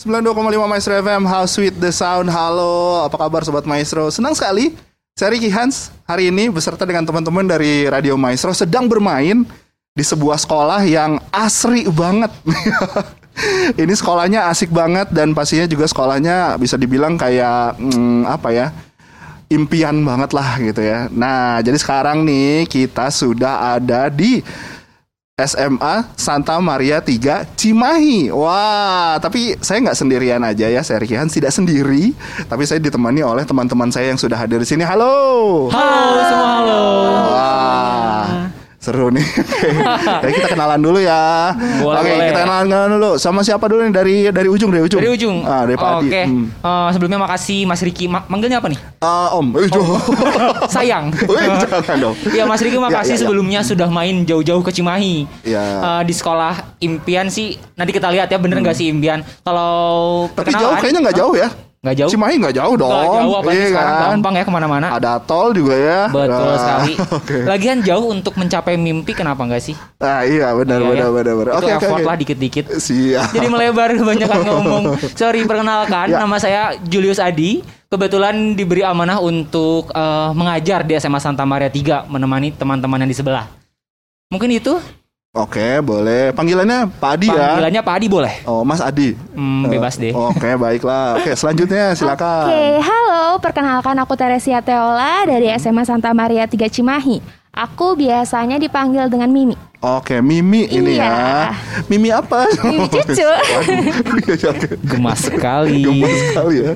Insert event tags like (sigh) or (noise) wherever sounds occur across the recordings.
92,5 Maestro FM How Sweet the Sound Halo, apa kabar Sobat Maestro? Senang sekali saya Ricky Hans hari ini beserta dengan teman-teman dari Radio Maestro sedang bermain di sebuah sekolah yang asri banget (laughs) Ini sekolahnya asik banget dan pastinya juga sekolahnya bisa dibilang kayak hmm, apa ya impian banget lah gitu ya. Nah jadi sekarang nih kita sudah ada di SMA Santa Maria 3 Cimahi. Wah, tapi saya nggak sendirian aja ya, saya Ricky Hans tidak sendiri, tapi saya ditemani oleh teman-teman saya yang sudah hadir di sini. Halo. Halo semua halo. Wah. Seru nih. (laughs) Oke, kita kenalan dulu ya. Boleh, Oke, boleh. kita kenalan dulu. Sama siapa dulu nih dari dari ujung dari ujung. Dari ujung. Ah, dari Pak Oh. Oke. Hmm. Eh, sebelumnya makasih Mas Riki. Ma- manggilnya apa nih? Ah, Om. Eh, Jo. (laughs) Sayang. Wih, (laughs) jangan dong. Iya Mas Riki Ya, ya, ya. makasih sebelumnya sudah main jauh-jauh ke Cimahi. Ya. Eh, di sekolah impian sih nanti kita lihat ya bener nggak sih impian. Kalau Hmm. Tapi jauh kayaknya nggak jauh ya. Nggak jauh. Cimahi nggak jauh dong. Nggak jauh apalagi Iya sekarang kan? gampang ya ke mana-mana. Ada tol juga ya. Betul Ah, sekali. (laughs) Oke. Lagian jauh untuk mencapai mimpi kenapa nggak sih? Ah, iya benar Iya, benar ya. benar benar. Itu Oke oke. effort oke. lah dikit-dikit. Siap. Jadi melebar kebanyakan ngomong. (laughs) Sorry, perkenalkan Ya. nama saya Julius Adi. Kebetulan diberi amanah untuk eh, mengajar di SMA Santa Maria 3 menemani teman-teman yang di sebelah. Mungkin itu Oke, boleh. Panggilannya Pak Adi ya. panggilannya Pak Adi boleh. Oh, Mas Adi. Hmm, bebas deh. Oke, baiklah. Oke, selanjutnya silakan. Oke, halo. Perkenalkan aku Teresia Teola dari SMA Santa Maria 3 Cimahi. Aku biasanya dipanggil dengan Mimi. Oke, Mimi ini Iya. ya. Mimi apa? Mimi (laughs) cucu. (laughs) Gemas sekali. Gemes sekali ya.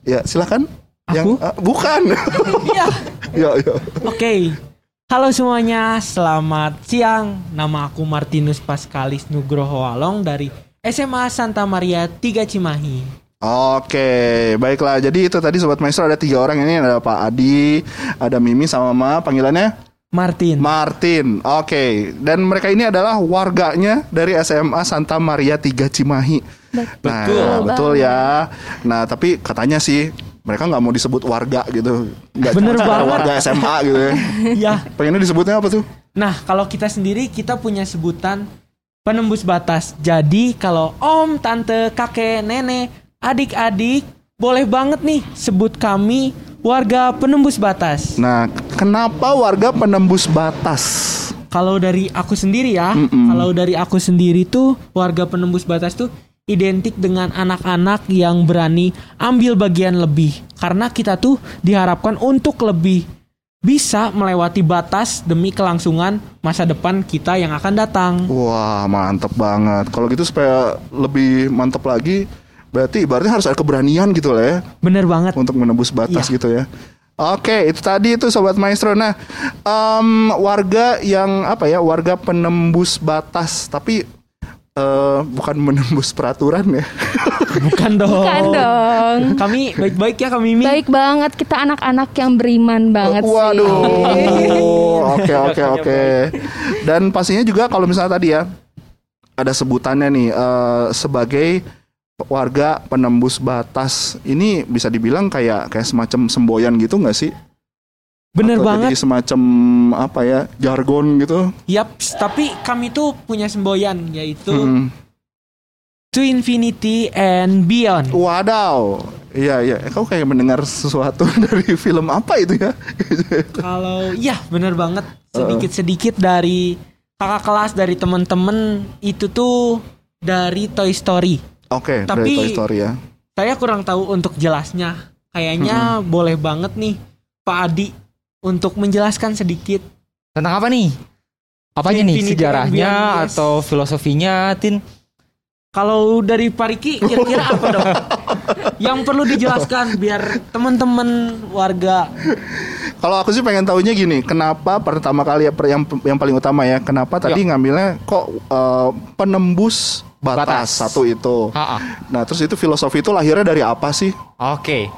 Ya, silakan. Yang ah, bukan. Iya. (laughs) ya, ya. Oke. Halo semuanya, selamat siang. Nama aku Martinus Pascalis Nugroho Walong dari SMA Santa Maria 3 Cimahi. Oke, baiklah. Jadi itu tadi sobat maestro ada tiga orang ini ada Pak Adi, ada Mimi sama Mama. Panggilannya Martin. Martin. Oke, dan mereka ini adalah warganya dari SMA Santa Maria 3 Cimahi. Nah, Betul. betul ya. Nah, tapi katanya sih mereka nggak mau disebut warga gitu. Nggak Bener banget. warga SMA gitu ya. (laughs) ya. Pengennya disebutnya apa tuh? Nah, kalau kita sendiri kita punya sebutan penembus batas. Jadi kalau om, tante, kakek, nenek, adik-adik boleh banget nih sebut kami warga penembus batas. Nah, kenapa warga penembus batas? Kalau dari aku sendiri ya, Mm-mm. kalau dari aku sendiri tuh warga penembus batas tuh identik dengan anak-anak yang berani ambil bagian lebih. Karena kita tuh diharapkan untuk lebih bisa melewati batas demi kelangsungan masa depan kita yang akan datang. Wah, mantep banget. Kalau gitu supaya lebih mantep lagi, berarti ibaratnya harus ada keberanian gitu lah ya Bener banget. untuk menembus batas Iya. gitu ya. Oke, itu tadi itu sobat maestro. Nah, em, warga yang apa ya, warga penembus batas, tapi eh, bukan menembus peraturan ya. (laughs) Bukan dong. Bukan dong. Kami baik-baik ya kami Mimi. Baik banget kita anak-anak yang beriman banget Waduh. sih. (laughs) Oke oke oke. Dan pastinya juga kalau misalnya tadi ya ada sebutannya nih eh, sebagai warga penembus batas. Ini bisa dibilang kayak kayak semacam semboyan gitu nggak sih? Bener Atau banget. Jadi semacam apa ya jargon gitu. Yap, tapi kami tuh punya semboyan yaitu Hmm. to infinity and beyond. Wadaw. Iya iya. Eh, Kau kayak mendengar sesuatu (laughs) dari film apa itu ya? (laughs) Kalau iya bener banget sedikit-sedikit dari kakak kelas dari temen-temen itu tuh dari Toy Story. Oke, dari Tapi- Toy Story ya. Saya kurang tahu untuk jelasnya. Kayaknya boleh banget nih Pak Adi untuk menjelaskan sedikit. Tentang apa nih? Apanya nih? Infinity and Sejarahnya atau filosofinya, Tin? Kalau dari Pak Riki kira-kira (laughs) apa dong? Yang perlu dijelaskan biar teman-teman warga Kalau aku sih pengen tahunya gini, kenapa pertama kali ya yang yang paling utama ya, kenapa tadi ngambilnya kok eh, penembus batas, Batas. satu itu. Ha-ha. Nah, terus itu filosofi itu lahirnya dari apa sih? Oke.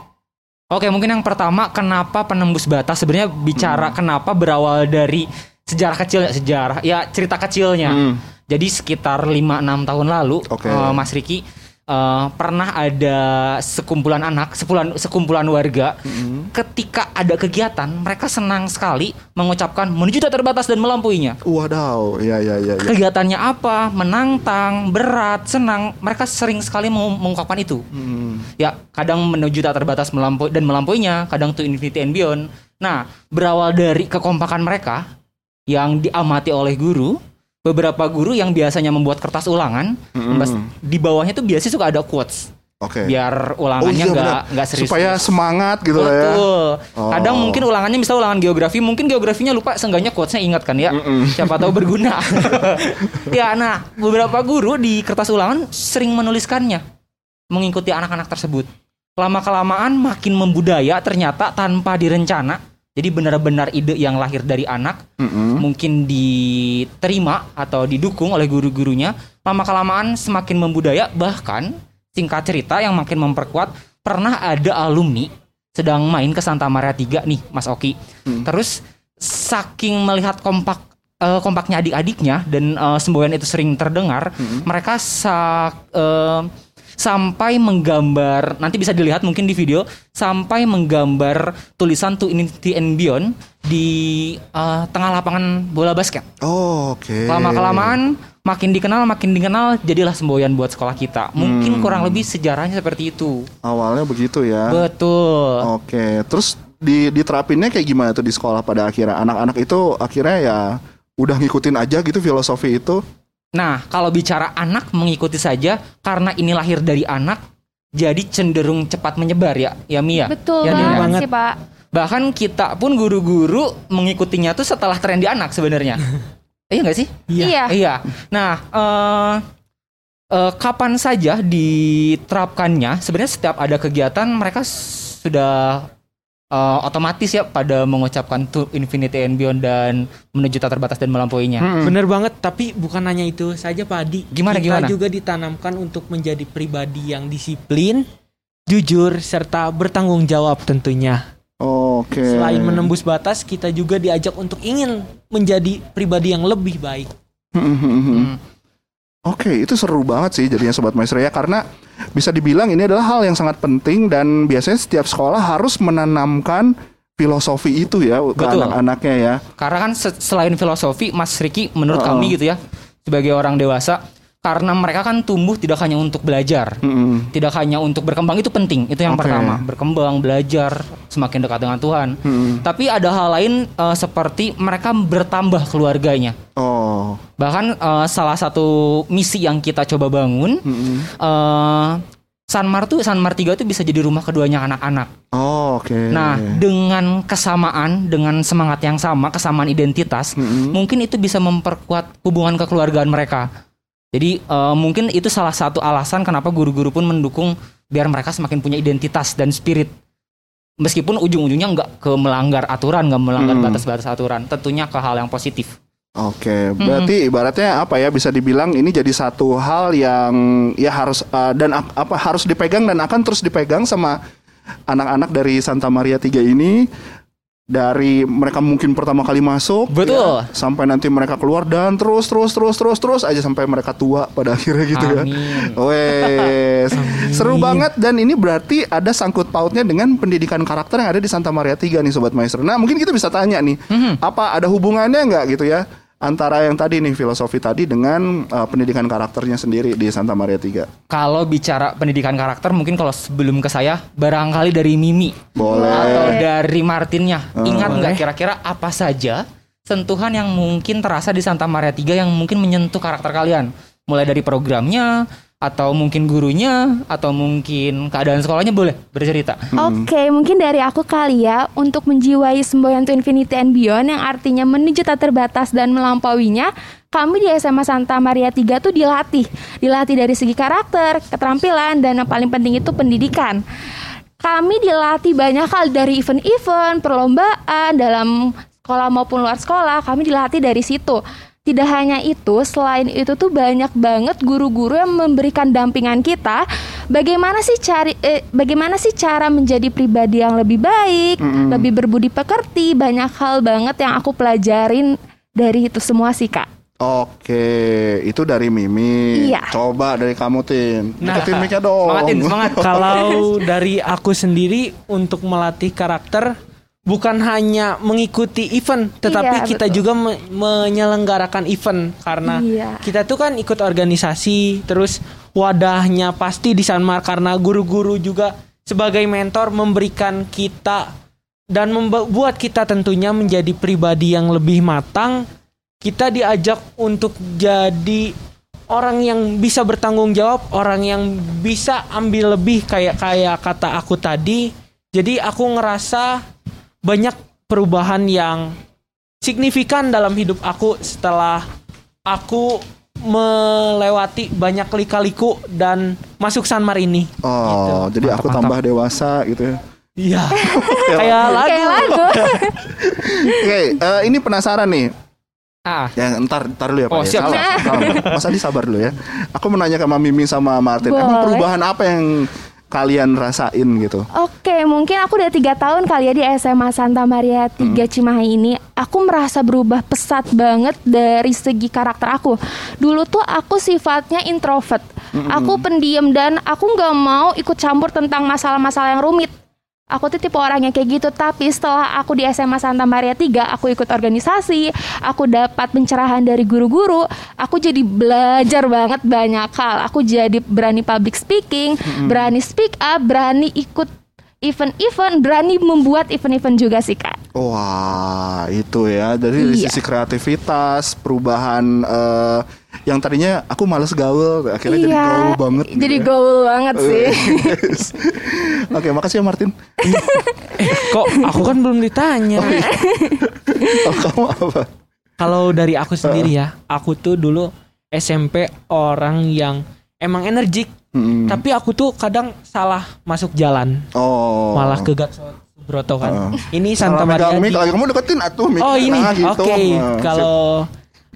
Oke, mungkin yang pertama kenapa penembus batas sebenarnya Hmm. bicara kenapa berawal dari sejarah kecil sejarah ya cerita kecilnya. Hmm. Jadi sekitar 5 6 tahun lalu Oke. eh, Mas Riki eh, pernah ada sekumpulan anak, sekumpulan sekumpulan warga. Ketika ada kegiatan, mereka senang sekali mengucapkan menuju tak terbatas dan melampauinya. Wadaw, ya ya ya. ya. Kegiatannya apa? Menantang, berat, senang. Mereka sering sekali meng- mengungkapkan itu. Hmm. Ya, kadang menuju tak terbatas melampaui dan melampauinya, kadang to infinity and beyond. Nah, berawal dari kekompakan mereka yang diamati oleh guru, beberapa guru yang biasanya membuat kertas ulangan, membas- di bawahnya tuh biasanya suka ada quotes Oke. biar Oh ulangannya iya nggak benar. nggak serius. Supaya semangat gitu lah ya. Betul. Oh. Kadang mungkin ulangannya misal ulangan geografi, mungkin geografinya lupa, seenggaknya quotesnya ingat kan ya. Siapa tahu berguna. (laughs) ya, nah beberapa guru di kertas ulangan sering menuliskannya mengikuti anak-anak tersebut. Lama kelamaan makin membudaya ternyata tanpa direncana. Jadi benar-benar ide yang lahir dari anak Mm-mm. mungkin diterima atau didukung oleh guru-gurunya. Lama kelamaan semakin membudaya bahkan singkat cerita yang makin memperkuat pernah ada alumni sedang main ke Santa Maria 3 nih Mas Oki. Terus saking melihat kompak eh, kompaknya adik-adiknya dan eh, semboyan itu sering terdengar, mereka sa eh, sampai menggambar nanti bisa dilihat mungkin di video sampai menggambar tulisan to infinity and beyond di eh, tengah lapangan bola basket. Oh, oke. Lama kelamaan makin dikenal makin dikenal jadilah semboyan buat sekolah kita. Mungkin kurang lebih sejarahnya seperti itu. Awalnya begitu ya. Betul. Oke, terus di diterapinnya kayak gimana tuh di sekolah pada akhirnya? Anak-anak itu akhirnya ya udah ngikutin aja gitu filosofi itu. Nah, kalau bicara anak mengikuti saja karena ini lahir dari anak jadi cenderung cepat menyebar ya, ya Mia. Betul Ya, banget, banget. sih Pak. Bahkan kita pun guru-guru mengikutinya tuh setelah tren di anak sebenarnya. (laughs) iya nggak sih? Iya. Iya. Nah, eh eh, kapan saja diterapkannya? Sebenarnya setiap ada kegiatan mereka sudah eh, otomatis ya pada mengucapkan to infinity and beyond dan menuju tak terbatas dan melampauinya. Bener banget, tapi bukan hanya itu saja Pak Adi. Gimana, Kita gimana? juga ditanamkan untuk menjadi pribadi yang disiplin, jujur, serta bertanggung jawab tentunya. Oke. Selain menembus batas, kita juga diajak untuk ingin menjadi pribadi yang lebih baik. Hmm. Oke, itu seru banget sih jadinya sobat maestro ya karena bisa dibilang ini adalah hal yang sangat penting dan biasanya setiap sekolah harus menanamkan filosofi itu ya ke anak-anaknya ya. Karena kan se- selain filosofi, Mas Riki menurut Oh. kami gitu ya, sebagai orang dewasa, karena mereka kan tumbuh tidak hanya untuk belajar, Mm-mm. tidak hanya untuk berkembang itu penting, itu yang Oke. pertama, berkembang, belajar, semakin dekat dengan Tuhan. Mm-mm. Tapi ada hal lain eh, seperti mereka bertambah keluarganya. Oh. Bahkan eh, salah satu misi yang kita coba bangun, Mm-mm. eh, Sanmar tuh Sanmar 3 tuh bisa jadi rumah keduanya anak-anak. Oh, oke. Nah, dengan kesamaan, dengan semangat yang sama, kesamaan identitas, Mm-mm. mungkin itu bisa memperkuat hubungan kekeluargaan mereka. Jadi eh, mungkin itu salah satu alasan kenapa guru-guru pun mendukung biar mereka semakin punya identitas dan spirit. Meskipun ujung-ujungnya nggak ke melanggar aturan, nggak melanggar Hmm. batas-batas aturan, tentunya ke hal yang positif. Oke, berarti ibaratnya apa ya bisa dibilang ini jadi satu hal yang ya harus uh, dan ap- apa harus dipegang dan akan terus dipegang sama anak-anak dari Santa Maria 3 ini dari mereka mungkin pertama kali masuk Betul. ya, sampai nanti mereka keluar dan terus terus terus terus terus aja sampai mereka tua pada (laughs) akhirnya gitu ya. Amin. Wes, seru banget dan ini berarti ada sangkut pautnya dengan pendidikan karakter yang ada di Santa Maria 3 nih sobat maestro. Nah, mungkin kita bisa tanya nih, Mhm. apa ada hubungannya nggak gitu ya antara yang tadi nih filosofi tadi dengan uh, pendidikan karakternya sendiri di Santa Maria 3? Kalau bicara pendidikan karakter, mungkin kalau sebelum ke saya, barangkali dari Mimi Boleh. atau dari Martinnya. Oh. Ingat nggak kira-kira apa saja sentuhan yang mungkin terasa di Santa Maria 3 yang mungkin menyentuh karakter kalian? Mulai dari programnya, atau mungkin gurunya, atau mungkin keadaan sekolahnya boleh bercerita. Oke, mungkin dari aku kali ya untuk menjiwai semboyan to infinity and beyond yang artinya menuju tak terbatas dan melampauinya, kami di SMA Santa Maria 3 tuh dilatih. Dilatih dari segi karakter, keterampilan, dan yang paling penting itu pendidikan. Kami dilatih banyak hal dari event-event, perlombaan dalam sekolah maupun luar sekolah, kami dilatih dari situ. Tidak hanya itu, selain itu tuh banyak banget guru-guru yang memberikan dampingan kita bagaimana sih cari eh, bagaimana sih cara menjadi pribadi yang lebih baik, lebih berbudi pekerti, banyak hal banget yang aku pelajarin dari itu semua sih, Kak. Oke, itu dari Mimi. Iya. Coba dari kamu Tin. Nah, Deketin mic-nya dong. Semangatin, semangat. (laughs) Kalau dari aku sendiri untuk melatih karakter bukan hanya mengikuti event, tetapi Iya, kita betul. juga me- menyelenggarakan event karena Iya. kita tuh kan ikut organisasi, terus wadahnya pasti di Sanmar karena guru-guru juga sebagai mentor memberikan kita dan membuat kita tentunya menjadi pribadi yang lebih matang. Kita diajak untuk jadi orang yang bisa bertanggung jawab, orang yang bisa ambil lebih kayak kayak kata aku tadi. Jadi aku ngerasa banyak perubahan yang signifikan dalam hidup aku setelah aku melewati banyak lika-liku dan masuk Sanmar ini. Oh, jadi aku Mantap, tambah dewasa gitu ya. Iya. (laughs) kayak lagu. Kayak lagu. (laughs) Oke, eh, ini penasaran nih. Ah, Ya, ntar, ntar dulu ya Pak. Oh, ya. siap, Sabar, sabar. Mas Adi sabar dulu ya. Aku menanya ke Mama Mimi sama Martin. Emang Boleh. perubahan apa yang kalian rasain gitu? Oke, mungkin aku udah tiga tahun kali ya di SMA Santa Maria 3 Cimahi ini. Aku merasa berubah pesat banget dari segi karakter aku. Dulu tuh aku sifatnya introvert. Aku pendiam dan aku nggak mau ikut campur tentang masalah-masalah yang rumit. Aku tuh tipe orang yang kayak gitu, tapi setelah aku di SMA Santa Maria 3, aku ikut organisasi, aku dapat pencerahan dari guru-guru, aku jadi belajar banget banyak hal. Aku jadi berani public speaking, berani speak up, berani ikut event-event, berani membuat event-event juga sih, Kak. Wah, itu ya. Dari dari Iya. sisi kreativitas, perubahan eh, yang tadinya aku males gaul, akhirnya jadi gaul banget. gitu Iya, Jadi ya. gaul banget sih. Yes. Oke, makasih ya Martin. (laughs) Eh, kok aku kan belum ditanya. Oh, kamu apa? Kalau dari aku sendiri ya, aku tuh dulu SMP orang yang emang energik, Mm-mm. tapi aku tuh kadang salah masuk jalan, Oh. malah ke Gatot Subroto kan. Ini Salah Santa Maria. di- lagi kamu deketin atuh mic. Oh ini, Nah, oke. gitu. Nah, Kalau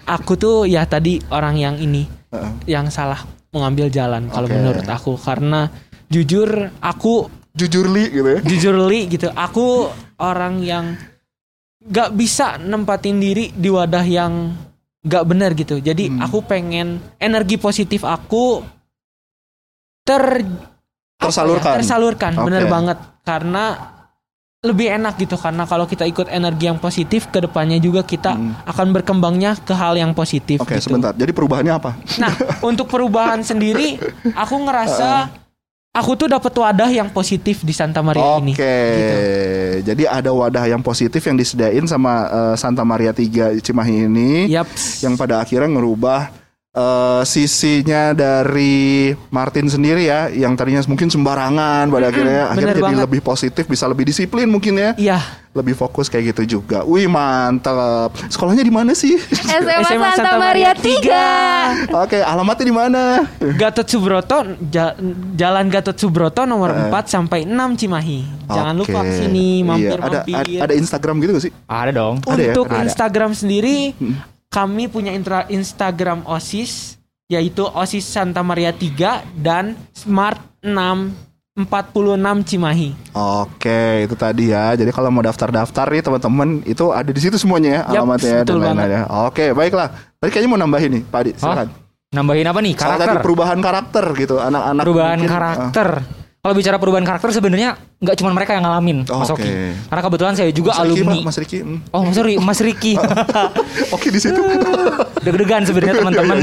aku tuh ya tadi orang yang ini, Heeh. yang salah mengambil jalan kalau Oke. menurut aku karena jujur aku jujur li gitu ya. jujur li gitu, aku orang yang gak bisa nempatin diri di wadah yang gak benar gitu. Jadi Hmm. aku pengen energi positif aku ter apa ya, Tersalurkan. tersalurkan, Oke. bener banget karena lebih enak gitu karena kalau kita ikut energi yang positif ke depannya juga kita Hmm. akan berkembangnya ke hal yang positif Oke, gitu. sebentar. Jadi perubahannya apa? Nah, (laughs) untuk perubahan sendiri aku ngerasa aku tuh dapat wadah yang positif di Santa Maria Oke. ini. Gitu. Jadi ada wadah yang positif yang disediain sama eh, Santa Maria 3 Cimahi ini Yaps. yang pada akhirnya ngerubah eh, sisinya dari Martin sendiri ya yang tadinya mungkin sembarangan pada akhirnya akhirnya bener jadi banget. lebih positif bisa lebih disiplin mungkin ya Iya, lebih fokus kayak gitu juga wih mantap sekolahnya di mana sih SMA, (laughs) SMA Santa, Maria 3. oke alamatnya di mana Gatot Subroto Ja- Jalan Gatot Subroto nomor 4 sampai 6 Cimahi. Jangan Oke. lupa ke sini Iya, mampir-mampir. ada, ada ada Instagram gitu gak sih ada dong. Ada ya? Untuk Ada. Instagram sendiri kami punya intra- Instagram OSIS yaitu OSIS Santa Maria 3 dan Smart 6 46 Cimahi. Oke, itu tadi ya. Jadi kalau mau daftar-daftar nih teman-teman, itu ada di situ semuanya ya Yap, alamatnya betul dan lain-lain ya. Oke, baiklah. Tadi kayaknya mau nambahin nih, Pak Adi. Silakan. Nambahin apa nih? Soal tadi Karakter. perubahan karakter gitu, anak-anak. perubahan mungkin, karakter. Kalau bicara perubahan karakter sebenarnya nggak cuma mereka yang ngalamin, Mas Oke. Oki. Karena kebetulan saya juga Mas Riki, alumni. Pak, Mas Riki. hmm. Oh, sorry, Mas Riki. (laughs) Oke di situ. (laughs) Deg-degan sebenarnya (laughs) teman-teman.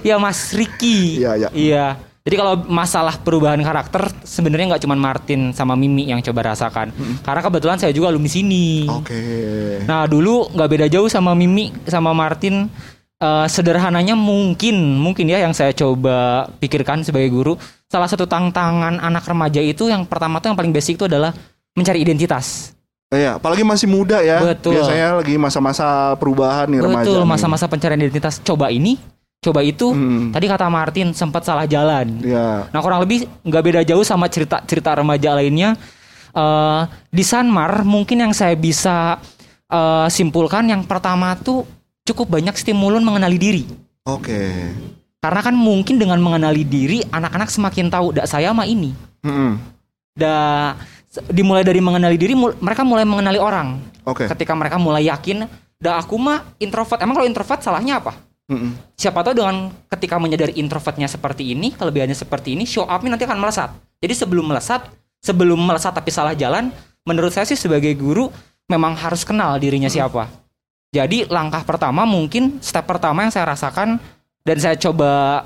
ya Mas Riki. Iya, iya. Iya. Jadi kalau masalah perubahan karakter sebenarnya nggak cuma Martin sama Mimi yang coba rasakan. Karena kebetulan saya juga alumni sini. Oke. Nah dulu nggak beda jauh sama Mimi sama Martin. Eh, sederhananya mungkin mungkin ya yang saya coba pikirkan sebagai guru salah satu tantangan anak remaja itu yang pertama tuh yang paling basic itu adalah mencari identitas. Iya, apalagi masih muda ya. Betul. Biasanya lagi masa-masa perubahan nih remaja. Betul masa-masa pencarian identitas. Coba ini, coba itu. Hmm. Tadi kata Martin sempat salah jalan. Iya. Nah kurang lebih nggak beda jauh sama cerita-cerita remaja lainnya. Eh di Sanmar mungkin yang saya bisa eh, simpulkan yang pertama tuh cukup banyak stimulun mengenali diri. Oke. Karena kan mungkin dengan mengenali diri anak-anak semakin tahu dak saya mah ini. Hmm. Da dimulai dari mengenali diri mul- mereka mulai mengenali orang. Oke. Ketika mereka mulai yakin dah aku mah introvert. Emang kalau introvert salahnya apa? Mm-mm. Siapa tahu dengan ketika menyadari introvertnya seperti ini, kelebihannya seperti ini, show up-nya nanti akan melesat. Jadi sebelum melesat, sebelum melesat tapi salah jalan, menurut saya sih sebagai guru memang harus kenal dirinya siapa. Jadi langkah pertama mungkin step pertama yang saya rasakan dan saya coba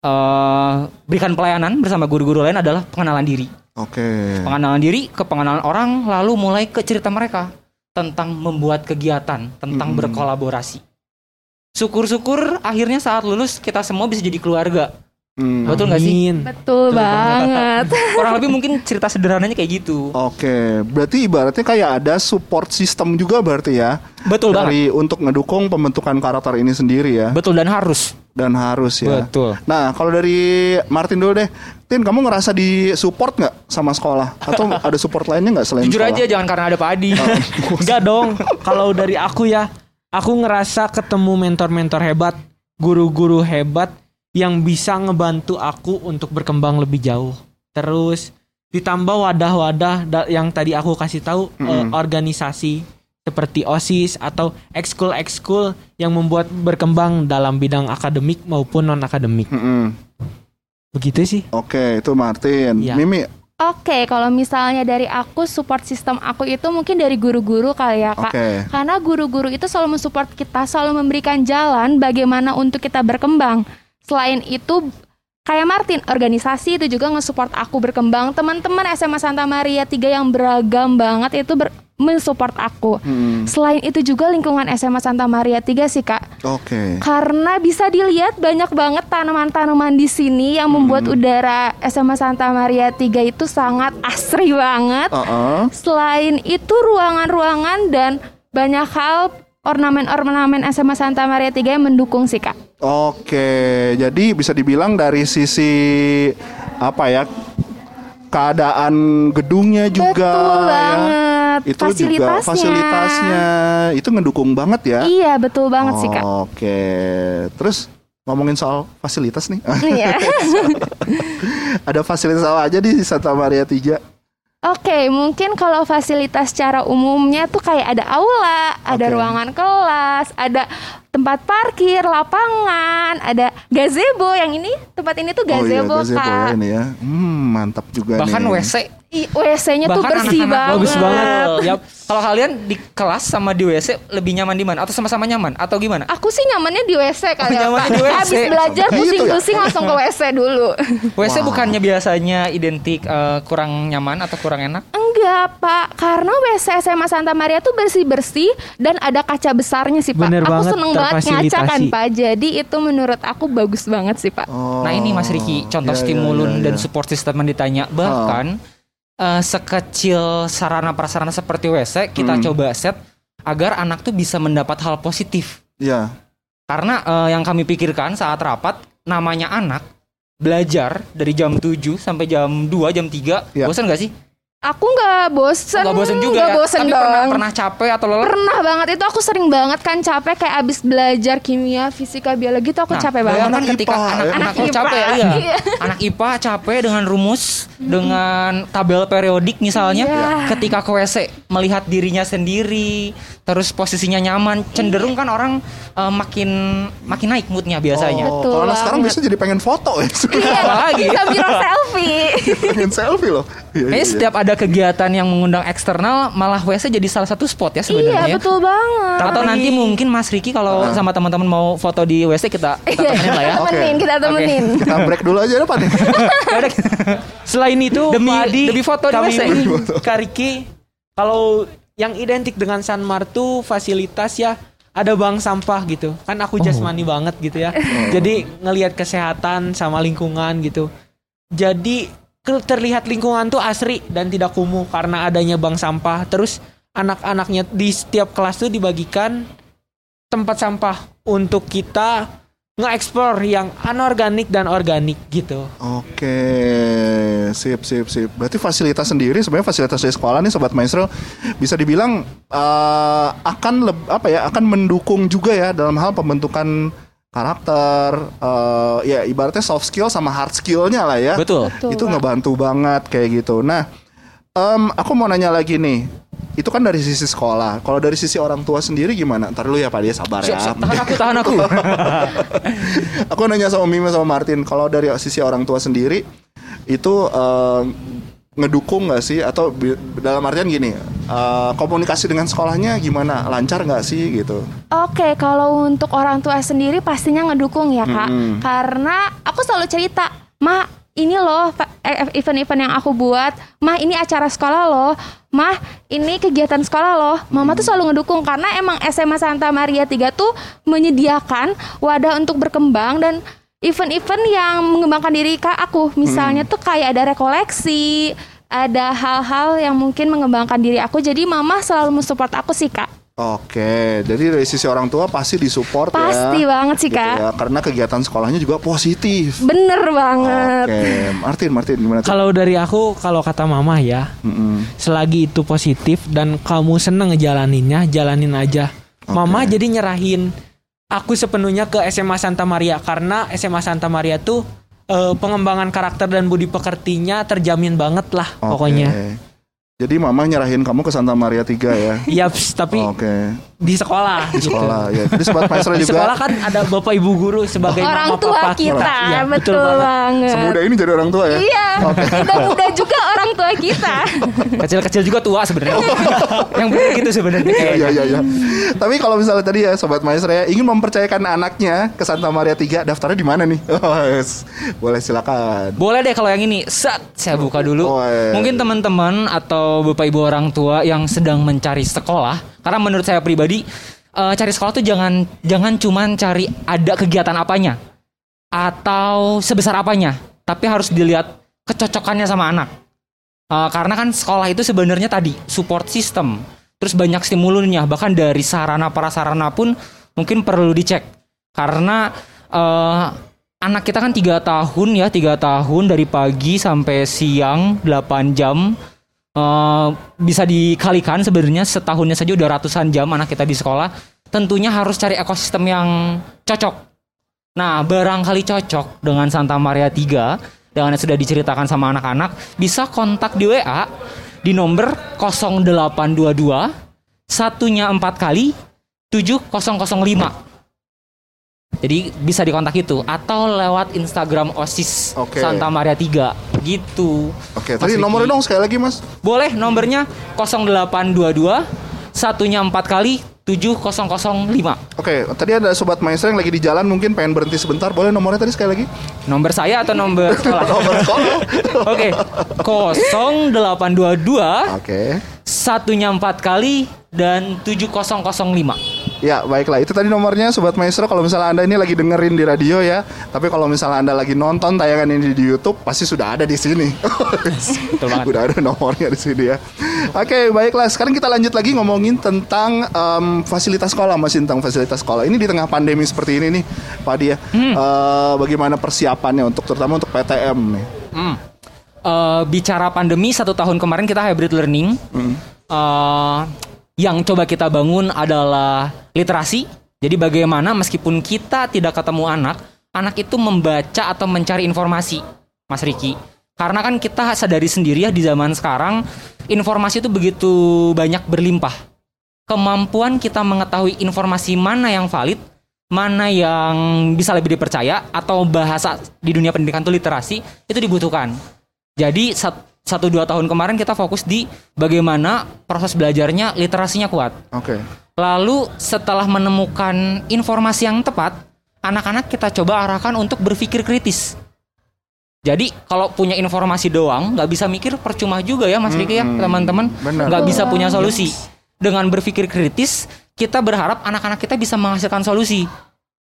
eh, berikan pelayanan bersama guru-guru lain adalah pengenalan diri. Oke. Pengenalan diri ke pengenalan orang lalu mulai ke cerita mereka tentang membuat kegiatan, tentang Mm-mm. berkolaborasi. Syukur-syukur akhirnya saat lulus kita semua bisa jadi keluarga. Hmm. Betul nggak sih? Amin. Betul banget. (laughs) Kurang lebih mungkin cerita sederhananya kayak gitu. Oke, berarti ibaratnya kayak ada support system juga berarti ya Betul banget. dari untuk ngedukung pembentukan karakter ini sendiri ya Betul dan harus. dan harus ya. Betul. Nah, kalau dari Martin dulu deh, Tin, kamu ngerasa di support nggak sama sekolah atau (laughs) ada support lainnya nggak selain Jujur sekolah? aja jangan karena ada Pak Adi. (laughs) Enggak dong. Kalau dari aku ya, aku ngerasa ketemu mentor-mentor hebat, guru-guru hebat yang bisa ngebantu aku untuk berkembang lebih jauh. Terus ditambah wadah-wadah da- yang tadi aku kasih tahu eh, Mm-mm. organisasi seperti OSIS atau ekskul-ekskul yang membuat berkembang dalam bidang akademik maupun non akademik. Mm-mm. Begitu sih. Oke, itu Martin. Iya. Mimi, Oke, kalau misalnya dari aku support sistem aku itu mungkin dari guru-guru kali ya kak. oke. Karena guru-guru itu selalu mensupport kita, selalu memberikan jalan bagaimana untuk kita berkembang. Selain itu, kayak Martin, organisasi itu juga nge-support aku berkembang. Teman-teman SMA Santa Maria 3 yang beragam banget itu ber- mensupport aku. Mm, Selain itu juga lingkungan SMA Santa Maria 3 sih kak. Oke. Karena bisa dilihat banyak banget tanaman-tanaman di sini yang membuat udara SMA Santa Maria 3 itu sangat asri banget. Uh-uh. Selain itu ruangan-ruangan dan banyak hal ornamen-ornamen SMA Santa Maria 3 yang mendukung sih kak. Oke, jadi bisa dibilang dari sisi apa ya keadaan gedungnya juga Betul ya. banget. Itu juga Fasilitasnya. fasilitasnya itu ngedukung banget ya. Iya betul banget sih kak. Oke, terus ngomongin soal fasilitas nih. Iya. (laughs) Ada fasilitas apa aja di Santa Maria 3? Oke, mungkin kalau fasilitas secara umumnya tuh kayak ada aula, ada Oke. ruangan kelas, ada tempat parkir, lapangan, ada gazebo yang ini tempat ini tuh gazebo, oh iya, gazebo ya kak. ini ya. Hmm, mantap juga Bahkan nih. WC. I- WC-nya tuh bersih anak-anak banget. bagus banget. Yap. Kalau kalian di kelas sama di WC lebih nyaman di mana? Atau sama-sama nyaman? Atau gimana? Aku sih nyamannya di WC kali Oh, ya, nyamannya Kak. di WC. Habis belajar Gitu ya? pusing-pusing langsung ke WC dulu. WC Wah. bukannya biasanya identik eh, kurang nyaman atau kurang enak? Enggak, Pak. Karena WC SMA Santa Maria tuh bersih-bersih dan ada kaca besarnya sih, Pak. Bener aku banget, seneng banget ngaca kan. Pak. Jadi itu menurut aku bagus banget sih, Pak. Oh, Nah ini Mas Riki, contoh iya, iya, stimulun iya, dan support system yang ditanya. Bahkan eh, sekecil sarana prasarana seperti WC kita Hmm. coba set agar anak tuh bisa mendapat hal positif. Iya. Karena eh, yang kami pikirkan saat rapat namanya anak belajar dari jam 7 sampai jam 2, jam 3. Iya. Bosan gak sih? Aku nggak bosen. Nggak bosan juga Nggak ya. bosen Tapi dong. pernah pernah capek atau lelah? Pernah banget itu aku sering banget kan capek kayak abis belajar kimia, fisika, biologi tuh aku Nah, capek banget. Anak ketika IPA, anak, ya. anak, Anak IPA. capek ya, iya. (laughs) Iya. anak IPA capek dengan rumus, dengan tabel periodik misalnya, Iya. ketika ke WC melihat dirinya sendiri, terus posisinya nyaman, cenderung kan orang eh, makin makin naik moodnya biasanya. Oh, Betul kalau anak sekarang biasanya jadi pengen foto ya. Iya, Apalagi? sambil selfie. (laughs) pengen selfie loh. Iya, iya, iya. setiap ada kegiatan yang mengundang eksternal, malah WC jadi salah satu spot ya sebenarnya. iya, betul banget. Atau nanti mungkin Mas Riki kalau Ah. sama teman-teman mau foto di WC kita kita Iya, temenin lah ya. Oke. temenin, kita temenin. Kita break dulu aja depan nih. (laughs) Yaudah. Selain itu, Demi- Pak Adi, demi foto di kami WC. ini, Kak Riki, kalau yang identik dengan Sanmar tuh fasilitas ya ada bank sampah gitu. Kan aku jasmani banget gitu ya. (laughs) Jadi ngelihat kesehatan sama lingkungan gitu. Jadi terlihat lingkungan tuh asri dan tidak kumuh karena adanya bank sampah. Terus anak-anaknya di setiap kelas tuh dibagikan tempat sampah untuk kita nge-explore yang anorganik dan organik gitu. Oke, sip, sip, sip. Berarti fasilitas sendiri sebenarnya fasilitas dari sekolah nih, sobat maestro, bisa dibilang eh, akan apa ya, akan mendukung juga ya dalam hal pembentukan karakter, eh, ya ibaratnya soft skill sama hard skillnya lah ya. Betul. Betul, Itu ngebantu banget kayak gitu. Nah, em, aku mau nanya lagi nih, itu kan dari sisi sekolah. Kalau dari sisi orang tua sendiri gimana? Ntar dulu ya Pak dia sabar Siap, ya. siap. Tahan aku, tahan aku. (laughs) aku nanya sama Mima sama Martin, kalau dari sisi orang tua sendiri itu eh, ngedukung nggak sih? Atau dalam artian gini eh, komunikasi dengan sekolahnya gimana? Lancar nggak sih gitu? Oke, kalau untuk orang tua sendiri pastinya ngedukung ya kak, Mm-mm. karena aku selalu cerita, ma ini loh eh, event-event yang aku buat, mah ini acara sekolah loh, mah ini kegiatan sekolah loh, mama tuh selalu ngedukung karena emang SMA Santa Maria 3 tuh menyediakan wadah untuk berkembang dan event-event yang mengembangkan diri kak aku, misalnya tuh kayak ada rekoleksi, ada hal-hal yang mungkin mengembangkan diri aku, jadi mama selalu mensupport aku sih kak. Oke, jadi dari sisi orang tua pasti disupport ya. Pasti banget sih, Gitu Kak. ya, karena kegiatan sekolahnya juga positif. Bener banget. Oke, Martin, Martin gimana tuh? Kalau dari aku, kalau kata mama ya, Mm-mm. selagi itu positif dan kamu seneng ngejalaninnya, jalanin aja. Mama jadi nyerahin aku sepenuhnya ke SMA Santa Maria karena SMA Santa Maria tuh eh, pengembangan karakter dan budi pekertinya terjamin banget lah Oke. pokoknya. Jadi mama nyerahin kamu ke Santa Maria 3 ya. (laughs) Yaps, tapi Oke, di sekolah. di gitu. sekolah ya. Jadi sobat maestro Di juga sekolah kan ada bapak ibu guru sebagai Orang mama tua papa kita, Iya, betul, banget. banget. semudah ini jadi orang tua ya. Iya, muda-muda juga orang tua kita. Kecil-kecil juga tua sebenarnya. (laughs) yang benar gitu sebenarnya. Iya iya iya. iya. Tapi kalau misalnya tadi ya sobat maestro ya ingin mempercayakan anaknya ke Santa Maria 3, daftarnya di mana nih? (laughs) Oh, yes. Boleh silakan. Boleh deh kalau yang ini. Set, saya buka dulu. Oh, iya. Mungkin teman-teman atau bapak ibu orang tua yang sedang mencari sekolah, karena menurut saya pribadi eh, cari sekolah tuh jangan jangan cuman cari ada kegiatan apanya atau sebesar apanya, tapi harus dilihat kecocokannya sama anak. Eh, karena kan sekolah itu sebenarnya tadi support system, terus banyak stimulunnya, bahkan dari sarana prasarana pun mungkin perlu dicek. Karena eh, anak kita kan tiga tahun ya, tiga tahun dari pagi sampai siang 8 jam. Eh, bisa dikalikan sebenarnya setahunnya saja udah ratusan jam anak kita di sekolah. Tentunya harus cari ekosistem yang cocok. Nah, barangkali cocok dengan Santa Maria 3 dengan yang sudah diceritakan sama anak-anak, bisa kontak di WA di nomor 0822 satunya 4 kali 7005. Jadi bisa dikontak itu atau lewat Instagram OSIS Oke. Santa Maria 3 gitu. Oke, tadi nomornya dong sekali lagi Mas. Boleh nomornya 0822 satunya 4 kali 7005. Oke, tadi ada sobat maestro yang lagi di jalan mungkin pengen berhenti sebentar. Boleh nomornya tadi sekali lagi? Nomor saya atau nomor (laughs) sekolah? Nomor sekolah. Oke. 0822 Oke. satunya 4 kali dan 7005. Ya, baiklah. Itu tadi nomornya Sobat Maestro. Kalau misalnya Anda ini lagi dengerin di radio ya. Tapi kalau misalnya Anda lagi nonton tayangan ini di YouTube, pasti sudah ada di sini. (laughs) Betul banget. Udah ada nomornya di sini ya. Oke, baiklah. Sekarang kita lanjut lagi ngomongin tentang em, fasilitas sekolah, Mas tentang fasilitas sekolah. Ini di tengah pandemi seperti ini nih, Pak Dia. Eh, bagaimana persiapannya untuk terutama untuk PTM nih? Hmm. Eh, bicara pandemi satu tahun kemarin kita hybrid learning. Eh, yang coba kita bangun adalah literasi. Jadi bagaimana meskipun kita tidak ketemu anak, anak itu membaca atau mencari informasi, Mas Riki. Karena kan kita sadari sendiri ya di zaman sekarang informasi itu begitu banyak berlimpah. Kemampuan kita mengetahui informasi mana yang valid, mana yang bisa lebih dipercaya atau bahasa di dunia pendidikan itu literasi itu dibutuhkan. Jadi sat- satu dua tahun kemarin kita fokus di bagaimana proses belajarnya literasinya kuat. Oke. Lalu setelah menemukan informasi yang tepat, anak-anak kita coba arahkan untuk berpikir kritis. Jadi kalau punya informasi doang, nggak bisa mikir percuma juga ya Mas Riki ya Mm-mm. teman-teman, Benar. nggak bisa punya solusi. Dengan berpikir kritis, kita berharap anak-anak kita bisa menghasilkan solusi.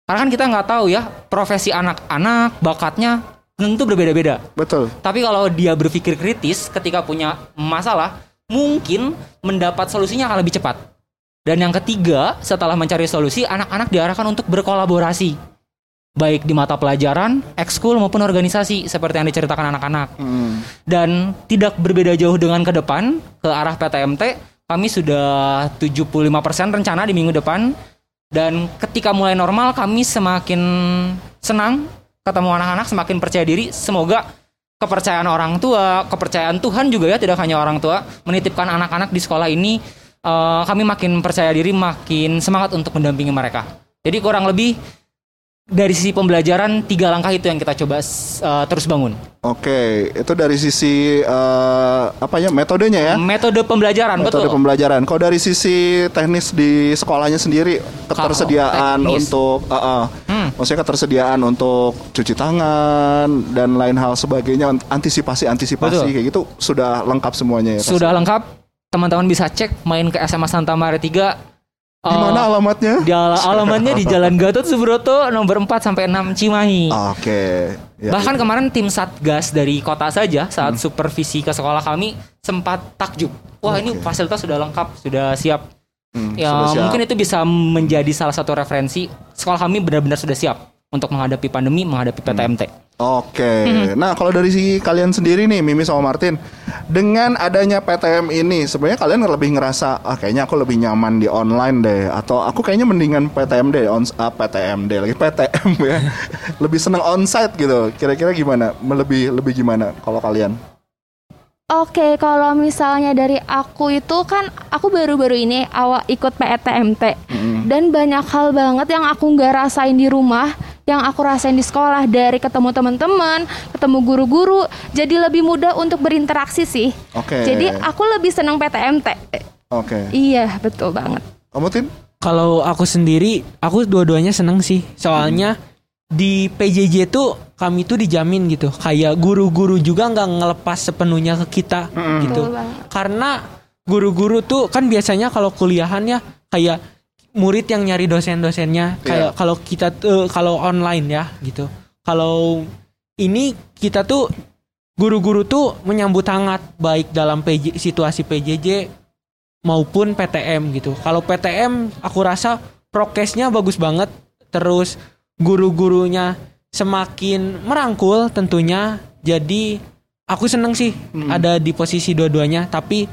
Karena kan kita nggak tahu ya profesi anak-anak, bakatnya tentu berbeda-beda. Betul. Tapi kalau dia berpikir kritis ketika punya masalah, mungkin mendapat solusinya akan lebih cepat. Dan yang ketiga, setelah mencari solusi, anak-anak diarahkan untuk berkolaborasi. Baik di mata pelajaran, ekskul maupun organisasi seperti yang diceritakan anak-anak. Hmm. Dan tidak berbeda jauh dengan ke depan ke arah PTMT, kami sudah 75% rencana di minggu depan. Dan ketika mulai normal, kami semakin senang ketemu anak-anak, semakin percaya diri. Semoga kepercayaan orang tua, kepercayaan Tuhan juga ya, tidak hanya orang tua, menitipkan anak-anak di sekolah ini eh, kami makin percaya diri, makin semangat untuk mendampingi mereka. Jadi kurang lebih dari sisi pembelajaran tiga langkah itu yang kita coba eh, terus bangun. Oke, itu dari sisi eh, apa ya metodenya ya? Metode pembelajaran Metode betul. pembelajaran. Kalau dari sisi teknis di sekolahnya sendiri, ketersediaan teknis. untuk, uh, uh, Hmm. maksudnya ketersediaan untuk cuci tangan dan lain hal sebagainya, antisipasi-antisipasi Betul. kayak gitu sudah lengkap semuanya ya. Sudah lengkap. Teman-teman bisa cek main ke SMA Santa Maria 3 Di mana alamatnya? Di ala- alamannya di Jalan Gatot Subroto nomor 4 sampai 6 Cimahi. Oke. Ya, Bahkan kemarin tim Satgas dari kota saja saat Hmm. supervisi ke sekolah kami sempat takjub. Wah, ini fasilitas sudah lengkap, sudah siap. Hmm, Ya, sudah siap. mungkin itu bisa menjadi salah satu referensi sekolah kami benar-benar sudah siap untuk menghadapi pandemi, menghadapi PTMT. Oke. Hmm. Nah, kalau dari si kalian sendiri nih, Mimi sama Martin, dengan adanya PTM ini, sebenarnya kalian lebih ngerasa, ah kayaknya aku lebih nyaman di online deh, atau aku kayaknya mendingan PTM deh, on ah, PTM deh, lagi PTM ya, (laughs) lebih seneng onsite gitu. Kira-kira gimana? Lebih lebih gimana kalau kalian? Oke, kalau misalnya dari aku itu kan aku baru-baru ini awal ikut PETMT dan banyak hal banget yang aku nggak rasain di rumah, yang aku rasain di sekolah dari ketemu teman-teman, ketemu guru-guru, jadi lebih mudah untuk berinteraksi sih. Oke. Jadi aku lebih senang PTMT. Oke. Iya, betul banget. Kamu Tin? Kalau aku sendiri, aku dua-duanya seneng sih. Soalnya di PJJ tuh kami tuh dijamin gitu. Kayak guru-guru juga nggak ngelepas sepenuhnya ke kita gitu. Betul banget. Karena guru-guru tuh kan biasanya kalau kuliahan ya kayak murid yang nyari dosen-dosennya. Kayak kalau kita tuh kalau online ya gitu. Kalau ini kita tuh guru-guru tuh menyambut hangat baik dalam PJ, situasi PJJ maupun PTM gitu. Kalau PTM aku rasa prokesnya bagus banget, terus guru-gurunya semakin merangkul tentunya. Jadi aku seneng sih ada di posisi dua-duanya, tapi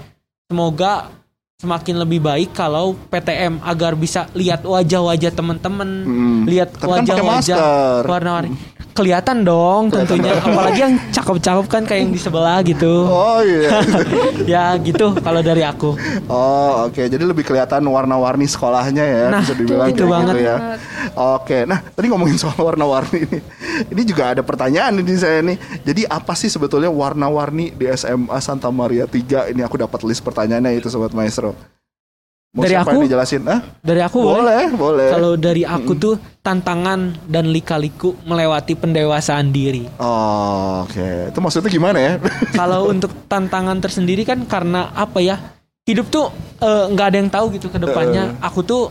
semoga semakin lebih baik kalau PTM agar bisa lihat wajah-wajah teman-teman, Hmm. lihat kan wajah-wajah warna-warni. Kelihatan dong tentunya, apalagi yang cakep-cakep kan kayak yang di sebelah gitu. Oh iya. (laughs) ya gitu kalau dari aku. Oh oke, jadi lebih kelihatan warna-warni sekolahnya ya, Nah, bisa dibilang itu banget. gitu ya. Oke, nah tadi ngomongin soal warna-warni ini, ini juga ada pertanyaan ini saya nih. Jadi apa sih sebetulnya warna-warni di SMA Santa Maria 3? Ini aku dapat list pertanyaannya itu sobat maestro. Mau Dari aku? dijelasin? Ah, Dari aku boleh. boleh, boleh. Kalau dari aku tuh tantangan dan lika-liku melewati pendewasaan diri. Oh, oke, itu maksudnya gimana ya? (laughs) Kalau untuk tantangan tersendiri kan karena apa ya? Hidup tuh eh, nggak ada yang tahu gitu ke depannya. Aku tuh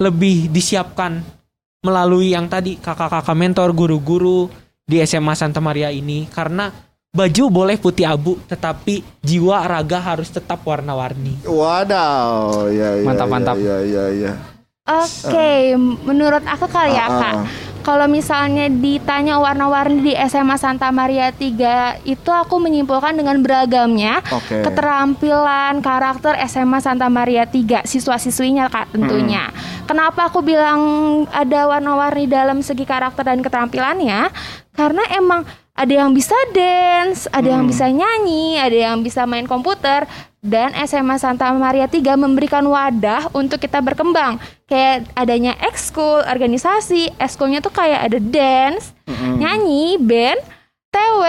lebih disiapkan melalui yang tadi kakak-kakak mentor, guru-guru di SMA Santa Maria ini karena baju boleh putih abu tetapi jiwa raga harus tetap warna-warni. Wadaw, ya, ya, Mantap, ya, mantap. Ya, ya, ya. Oke, menurut aku kali ya Ah, kak. ah. Kalau misalnya ditanya warna-warni di SMA Santa Maria 3 itu aku menyimpulkan dengan beragamnya Oke. keterampilan karakter SMA Santa Maria 3 siswa-siswinya kak tentunya. Kenapa aku bilang ada warna-warni dalam segi karakter dan keterampilannya? Karena emang ada yang bisa dance, ada yang bisa nyanyi, ada yang bisa main komputer dan SMA Santa Maria 3 memberikan wadah untuk kita berkembang. Kayak adanya ekskul, organisasi, ekskulnya tuh kayak ada dance, nyanyi, band, TW,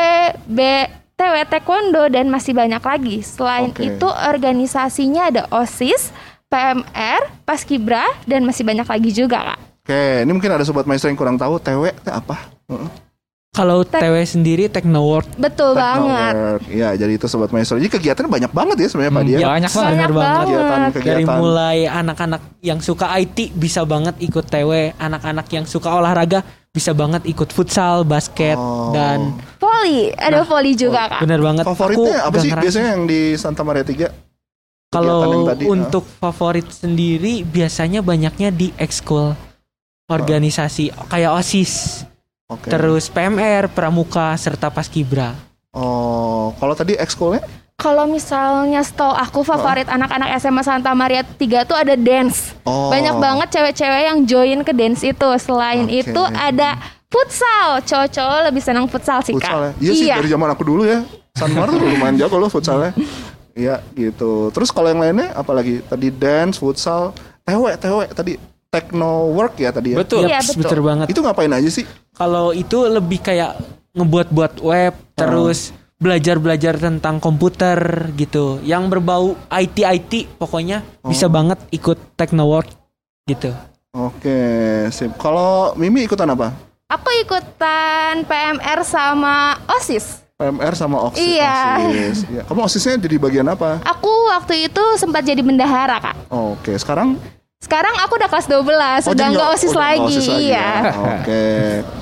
B, TW taekwondo dan masih banyak lagi. Selain Oke. itu organisasinya ada OSIS, PMR, Paskibra dan masih banyak lagi juga, Kak. Oke, ini mungkin ada sobat maestro yang kurang tahu TW itu apa? Kalau Tek- TW sendiri Technoworld Betul banget. Technowork. Ya, jadi itu sobat maestro. Jadi kegiatannya banyak banget ya sebenarnya Pak Dia. ya, banyak banget. Banyak banget. banget. Kegiatan dari kegiatan. mulai anak-anak yang suka IT bisa banget ikut TW, anak-anak yang suka olahraga bisa banget ikut futsal, basket Oh. dan Voli, ada voli juga, Kak. bener banget. Favoritnya Aku apa sih ngerasa. biasanya yang di Santa Maria 3? Kalau kegiatan tadi, ah. untuk favorit sendiri biasanya banyaknya di ekskul organisasi kayak OSIS, Oke. terus PMR, Pramuka serta Paskibra. Oh, kalau tadi ekskulnya? Kalau misalnya setahu aku favorit anak-anak SMA Santa Maria 3 tuh ada dance. Oh. Banyak banget cewek-cewek yang join ke dance itu. Selain Oke. itu ada futsal. Cowok-cowok lebih senang futsal sih, Futsal ya? Kak. Iya sih dari zaman aku dulu ya. San Mar tuh lumayan jago loh futsalnya. (laughs) Iya gitu. Terus kalau yang lainnya apalagi tadi dance, futsal, TW, TW tadi techno work ya tadi ya. Betul. Iya, betul. betul banget. Itu ngapain aja sih? Kalau itu lebih kayak ngebuat-buat web, terus belajar-belajar tentang komputer gitu. Yang berbau IT-IT pokoknya bisa banget ikut Technoworld gitu. Oke, sip. Kalau Mimi ikutan apa? Aku ikutan PMR sama OSIS. PMR sama OSIS. Iya. OSIS. Iya. Kamu OSISnya jadi bagian apa? Aku waktu itu sempat jadi bendahara, Kak. Oke, sekarang Sekarang aku udah kelas 12, Oh, udah nggak OSIS udah lagi. Iya. ya? Oke.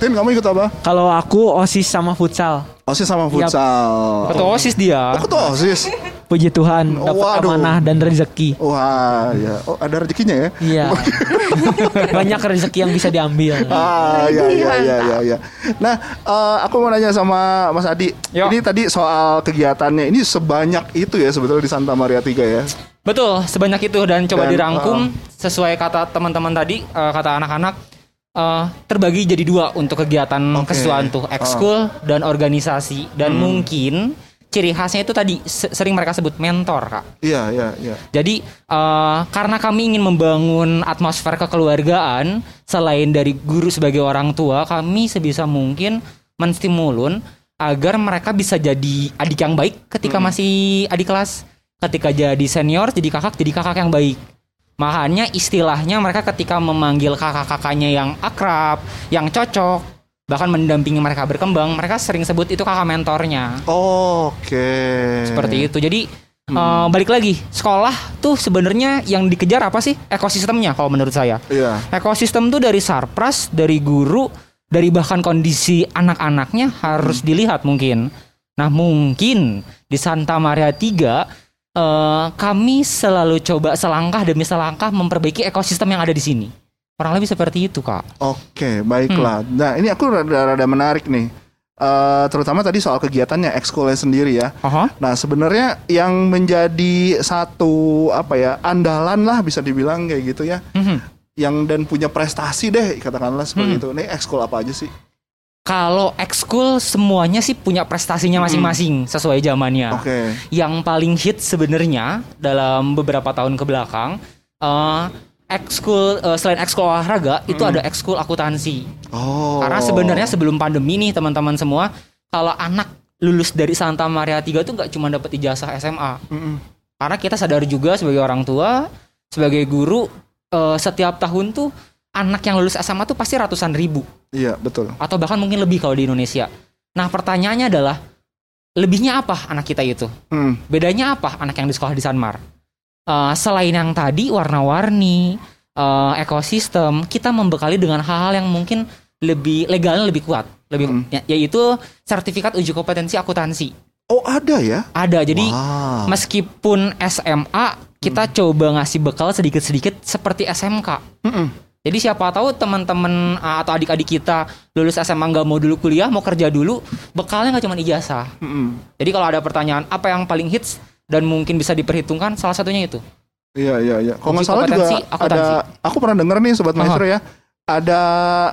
Tin, kamu ikut apa? Kalau aku OSIS sama futsal. OSIS sama Yap. futsal. Ketua OSIS dia. Aku tuh OSIS. Puji Tuhan dapat Waduh. amanah dan rezeki. Wah, ya. Oh, ada rezekinya ya? Iya. (laughs) Banyak rezeki yang bisa diambil. Ah, ya, ya, ya, ya, ya. Nah, eh, aku mau nanya sama Mas Adi. Yo. Ini tadi soal kegiatannya. Ini sebanyak itu ya sebetulnya di Santa Maria 3 ya. Betul, sebanyak itu dan coba Dan, dirangkum sesuai kata teman-teman tadi, eh, kata anak-anak eh, terbagi jadi dua untuk kegiatan Oke. kesuaan tuh, ekskul dan organisasi dan mungkin ciri khasnya itu tadi se- sering mereka sebut mentor, Kak. Iya, iya, iya. Jadi eh, karena kami ingin membangun atmosfer kekeluargaan selain dari guru sebagai orang tua, kami sebisa mungkin menstimulun agar mereka bisa jadi adik yang baik ketika masih adik kelas, ketika jadi senior jadi kakak jadi kakak yang baik. Makanya istilahnya mereka ketika memanggil kakak-kakaknya yang akrab, yang cocok, bahkan mendampingi mereka berkembang, mereka sering sebut itu kakak mentornya. Oke. Seperti itu. Jadi eh, balik lagi, sekolah tuh sebenarnya yang dikejar apa sih? Ekosistemnya kalau menurut saya. Iya. Ekosistem tuh dari sarpras, dari guru, dari bahkan kondisi anak-anaknya harus dilihat mungkin. Nah, mungkin di Santa Maria 3 eh, kami selalu coba selangkah demi selangkah memperbaiki ekosistem yang ada di sini. Kurang lebih seperti itu, Kak. Oke, baiklah. Nah, ini aku rada, rada menarik nih. Eh, terutama tadi soal kegiatannya ekskulnya sendiri ya. Aha. Nah, sebenarnya yang menjadi satu apa ya andalan lah bisa dibilang kayak gitu ya, Mhm. yang dan punya prestasi deh katakanlah seperti Hmm. itu. Nih ekskul apa aja sih? Kalau ekskul semuanya sih punya prestasinya masing-masing sesuai zamannya. Oke. Yang paling hit sebenarnya dalam beberapa tahun ke belakang eh ekskul eh, selain ekskul olahraga itu ada ekskul akuntansi. Oh. Karena sebenarnya sebelum pandemi nih teman-teman semua kalau anak lulus dari Santa Maria 3 tuh nggak cuma dapat ijazah SMA. Mm-mm. Karena kita sadar juga sebagai orang tua, sebagai guru eh, setiap tahun tuh anak yang lulus SMA tuh pasti ratusan ribu Iya betul. atau bahkan mungkin lebih kalau di Indonesia. Nah, pertanyaannya adalah lebihnya apa anak kita itu? Hmm. Bedanya apa anak yang di sekolah di Sanmar? Eh, selain yang tadi warna-warni, eh, ekosistem, kita membekali dengan hal-hal yang mungkin lebih legalnya lebih kuat, lebih Hmm. ya- yaitu sertifikat uji kompetensi akuntansi. Oh ada ya? Ada. Jadi Wow. meskipun SMA kita coba ngasih bekal sedikit-sedikit seperti SMK. Mm-mm. Jadi siapa tahu teman-teman uh, atau adik-adik kita lulus SMA nggak mau dulu kuliah, mau kerja dulu, bekalnya nggak cuma ijazah. Mm-mm. Jadi kalau ada pertanyaan apa yang paling hits dan mungkin bisa diperhitungkan, salah satunya itu. Iya iya iya. Kalau nggak salah juga akuntansi. ada. Aku pernah denger nih sobat maestro ya. Ada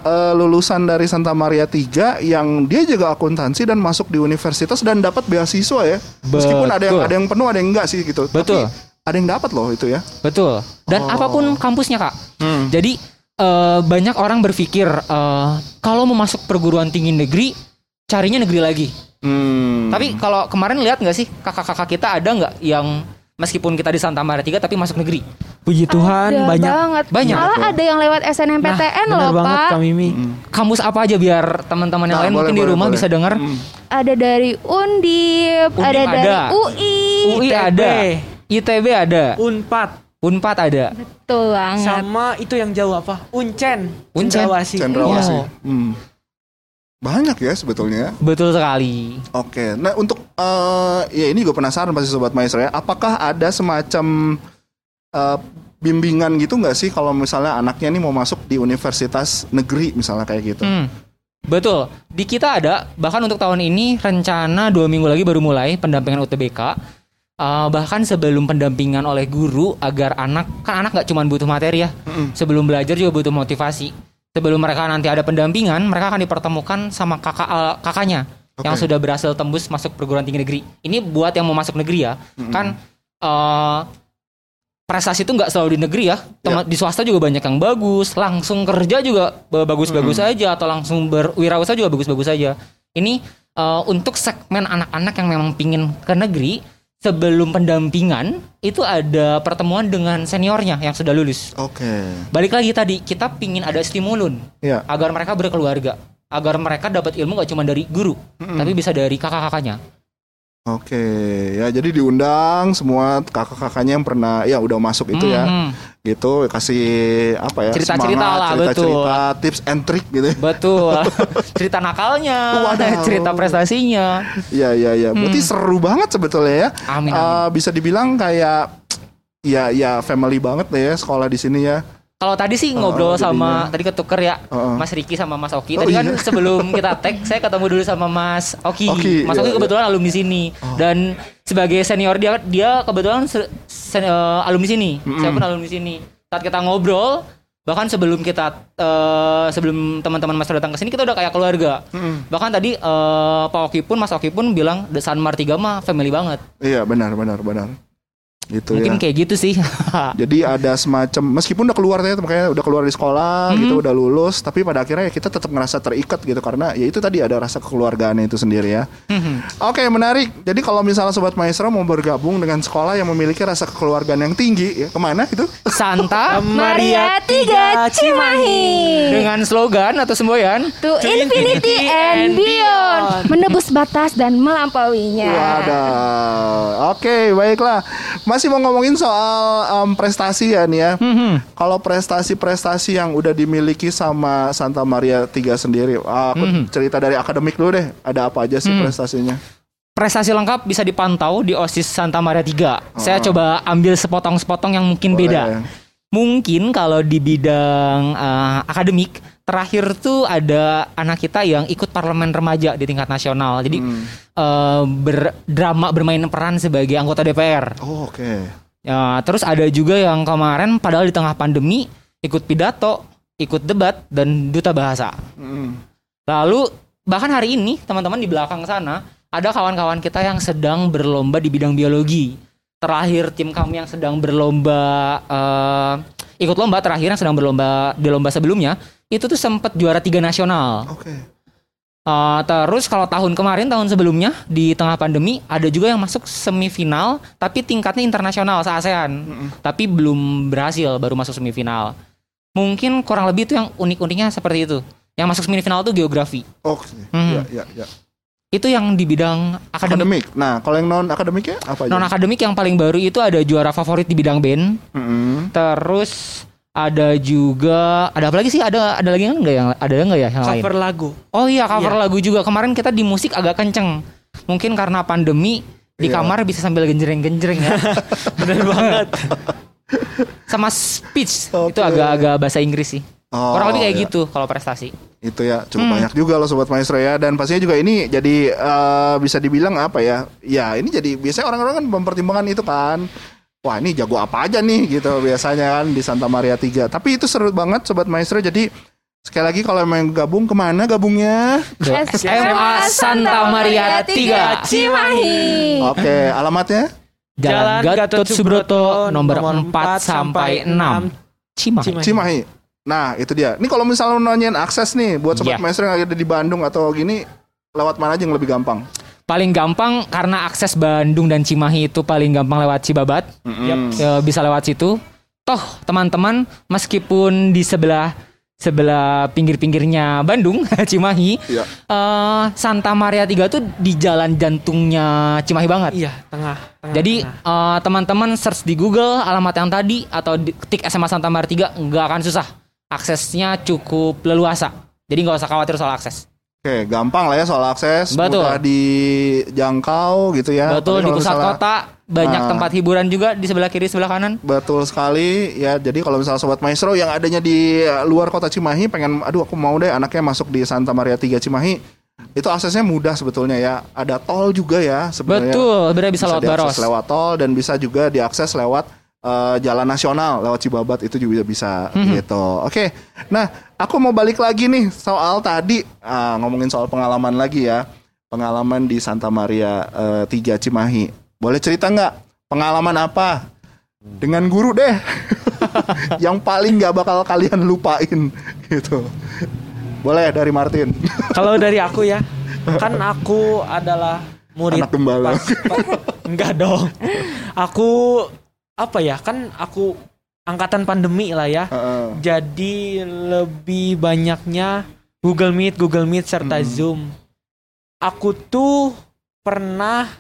eh, lulusan dari Santa Maria 3 yang dia juga akuntansi dan masuk di universitas dan dapat beasiswa ya. Meskipun ada yang Betul. ada yang penuh ada yang enggak sih gitu. Betul. Tapi ada yang dapat loh itu ya. Betul. Dan Oh. apa pun kampusnya kak. Hmm. Jadi eh, banyak orang berpikir eh, kalau mau masuk perguruan tinggi negeri, carinya negeri lagi. Hmm. Tapi kalau kemarin lihat nggak sih kakak-kakak kita ada nggak yang meskipun kita di Santa Maria 3 tapi masuk negeri? Puji Tuhan Ada banyak. banget. Banyak. Malah Betul. ada yang lewat SNMPTN benar loh, banget Pak. Kak Mimi. Hmm. Kampus apa aja biar teman-teman yang Nah, lain boleh, mungkin di boleh, rumah boleh. bisa dengar? Hmm. Ada dari Undip, Undip ada dari ada. UI. UI ITB. ada, ITB ada, Unpad Unpad ada. Betul banget. sama itu yang jauh apa? Uncen. Uncen. Cendrawasih. Cendrawasih. Wow. Hmm. Banyak ya sebetulnya. Betul sekali. Oke, nah untuk eh ya ini gue penasaran pasti sobat maestro ya. Apakah ada semacam eh, bimbingan gitu nggak sih kalau misalnya anaknya nih mau masuk di universitas negeri misalnya kayak gitu? Hmm. Betul. Di kita ada bahkan untuk tahun ini rencana dua minggu lagi baru mulai pendampingan UTBK. Eh, bahkan sebelum pendampingan oleh guru agar anak kan anak nggak cuma butuh materi ya. Mm-mm. Sebelum belajar juga butuh motivasi. Sebelum mereka nanti ada pendampingan, mereka akan dipertemukan sama kakak eh, kakaknya Oke. yang sudah berhasil tembus masuk perguruan tinggi negeri. Ini buat yang mau masuk negeri ya. Kan eh prestasi itu nggak selalu di negeri ya. Teman di swasta juga banyak yang bagus, langsung kerja juga ba- bagus-bagus aja atau langsung berwirausaha juga bagus-bagus aja. Ini eh, untuk segmen anak-anak yang memang pingin ke negeri sebelum pendampingan itu ada pertemuan dengan seniornya yang sudah lulus. Oke. Balik lagi tadi kita pingin ada stimulun Ya. agar mereka berkeluarga, agar mereka dapat ilmu gak cuma dari guru, tapi bisa dari kakak-kakaknya. Oke, ya jadi diundang semua kakak-kakaknya yang pernah ya udah masuk itu ya, Mhm. gitu kasih apa ya Cerita-cerita lah, cerita-cerita, tips and trick gitu. ya. Betul. (laughs) cerita nakalnya, Wadaw. (laughs) cerita prestasinya. Iya iya iya, berarti seru banget sebetulnya ya. Amin, amin. bisa dibilang kayak ya ya family banget deh ya sekolah di sini ya. Kalau tadi sih Oh, ngobrol sama jadinya. tadi ketuker ya, Oh. Mas Riki sama Mas Oki. Oh, Tadi kan iya. (laughs) sebelum kita tag, saya ketemu dulu sama Mas Oki. Oki, Mas iya, Oki iya. kebetulan alumni sini dan sebagai senior dia dia kebetulan se- sen- eh, alumni sini. Saya pun alumni sini. Saat kita ngobrol, bahkan sebelum kita eh, sebelum teman-teman Mas datang ke sini kita udah kayak keluarga. Bahkan tadi eh, Pak Oki pun Mas Oki pun bilang The Sanmar 3 mah family banget. Iya benar benar benar. Gitu Mungkin ya. kayak gitu sih. (laughs) Jadi ada semacam meskipun udah keluar ya makanya udah keluar di sekolah gitu udah lulus tapi pada akhirnya ya kita tetap ngerasa terikat gitu karena ya itu tadi ada rasa kekeluargaan itu sendiri ya. Oke menarik. Jadi kalau misalnya sobat maestro mau bergabung dengan sekolah yang memiliki rasa kekeluargaan yang tinggi ya ke mana gitu? Santa (laughs) Maria Tiga Cimahi. dengan slogan atau semboyan To infinity and beyond. Menebus batas dan melampauinya. Wadah. Oke, baiklah. Masih mau ngomongin soal em, prestasi ya nih ya. Kalau prestasi-prestasi yang udah dimiliki sama Santa Maria 3 sendiri, ah, aku cerita dari akademik dulu deh. Ada apa aja sih prestasinya? prestasi lengkap bisa dipantau di OSIS Santa Maria 3. Saya coba ambil sepotong-sepotong yang mungkin Boleh. beda. Mungkin kalau di bidang eh, akademik terakhir tuh ada anak kita yang ikut parlemen remaja di tingkat nasional. Jadi eh, berdrama bermain peran sebagai anggota DPR. Oh, oke. Ya, terus ada juga yang kemarin padahal di tengah pandemi ikut pidato, ikut debat dan duta bahasa. Mm. Lalu bahkan hari ini teman-teman di belakang sana ada kawan-kawan kita yang sedang berlomba di bidang biologi. Terakhir tim kami yang sedang berlomba eh, ikut lomba terakhir yang sedang berlomba di lomba sebelumnya itu tuh sempat juara tiga nasional. Oke. Eh, terus kalau tahun kemarin tahun sebelumnya di tengah pandemi ada juga yang masuk semifinal tapi tingkatnya internasional se ASEAN tapi belum berhasil baru masuk semifinal. Mungkin kurang lebih itu yang unik-uniknya seperti itu. Yang masuk semifinal tuh geografi. Oke. Hmm. Ya, ya, ya. Itu yang di bidang akademik. Akademik. Nah, kalau yang non akademiknya apa aja? Non akademik yang paling baru itu ada juara favorit di bidang band. Mm-mm. Terus ada juga ada apa lagi sih? Ada ada lagi enggak yang ada enggak ya yang lain? Cover lagu. Oh iya cover lagu juga. Kemarin kita di musik agak kenceng. Mungkin karena pandemi di Iya. kamar bisa sambil genjreng-genjreng ya. (laughs) Bener banget. (laughs) Sama speech Oke. itu agak-agak bahasa Inggris sih. Oh, Kurang lebih kayak iya. gitu kalau prestasi. Itu ya cukup Hmm. banyak juga loh sobat maestro ya dan pastinya juga ini jadi eh, bisa dibilang apa ya? Ya ini jadi biasanya orang-orang kan mempertimbangkan itu kan. Wah ini jago apa aja nih gitu biasanya kan di Santa Maria 3 Tapi itu seru banget sobat maestro jadi sekali lagi kalau emang gabung ke mana gabungnya? SMA Santa Maria 3 Cimahi. Oke alamatnya? Jalan Gatot Subroto nomor 4 sampai 6 Cimahi. Cimahi. Cimahi. Nah itu dia. Ini kalau misalnya nanyain akses nih buat sobat Iya. maestro yang ada di Bandung atau gini lewat mana aja yang lebih gampang? Paling gampang karena akses Bandung dan Cimahi itu paling gampang lewat Cibabat. Mm-mm. Ya, bisa lewat situ. Toh teman-teman meskipun di sebelah sebelah pinggir-pinggirnya Bandung, (laughs) Cimahi, Iya. eh, Santa Maria 3 tuh di jalan jantungnya Cimahi banget. Iya, tengah. tengah, Jadi eh, teman-teman search di Google alamat yang tadi atau di- ketik SMA Santa Maria 3 nggak akan susah. Aksesnya cukup leluasa. Jadi nggak usah khawatir soal akses. Oke, gampang lah ya soal akses, Betul. mudah dijangkau gitu ya. Betul di pusat misalnya- kota banyak Nah. tempat hiburan juga di sebelah kiri sebelah kanan. Betul sekali ya. Jadi kalau misalnya sobat maestro yang adanya di luar kota Cimahi pengen aduh aku mau deh anaknya masuk di Santa Maria 3 Cimahi. Itu aksesnya mudah sebetulnya ya. Ada tol juga ya sebenarnya. Betul, benar bisa, lewat Baros. lewat tol dan bisa juga diakses lewat uh, jalan nasional lewat Cibabat itu juga bisa Mhm. gitu. Oke. Nah, aku mau balik lagi nih soal tadi ah, ngomongin soal pengalaman lagi ya. Pengalaman di Santa Maria uh, 3 Cimahi. Boleh cerita nggak pengalaman apa dengan guru deh (laughs) yang paling nggak bakal kalian lupain gitu. Boleh dari Martin. (laughs) Kalau dari aku ya, kan aku adalah murid Anak gembala. pas- (laughs) enggak dong. Aku apa ya? Kan aku angkatan pandemi lah ya. Heeh. Jadi lebih banyaknya Google Meet, Google Meet serta Hmm. Zoom. Aku tuh pernah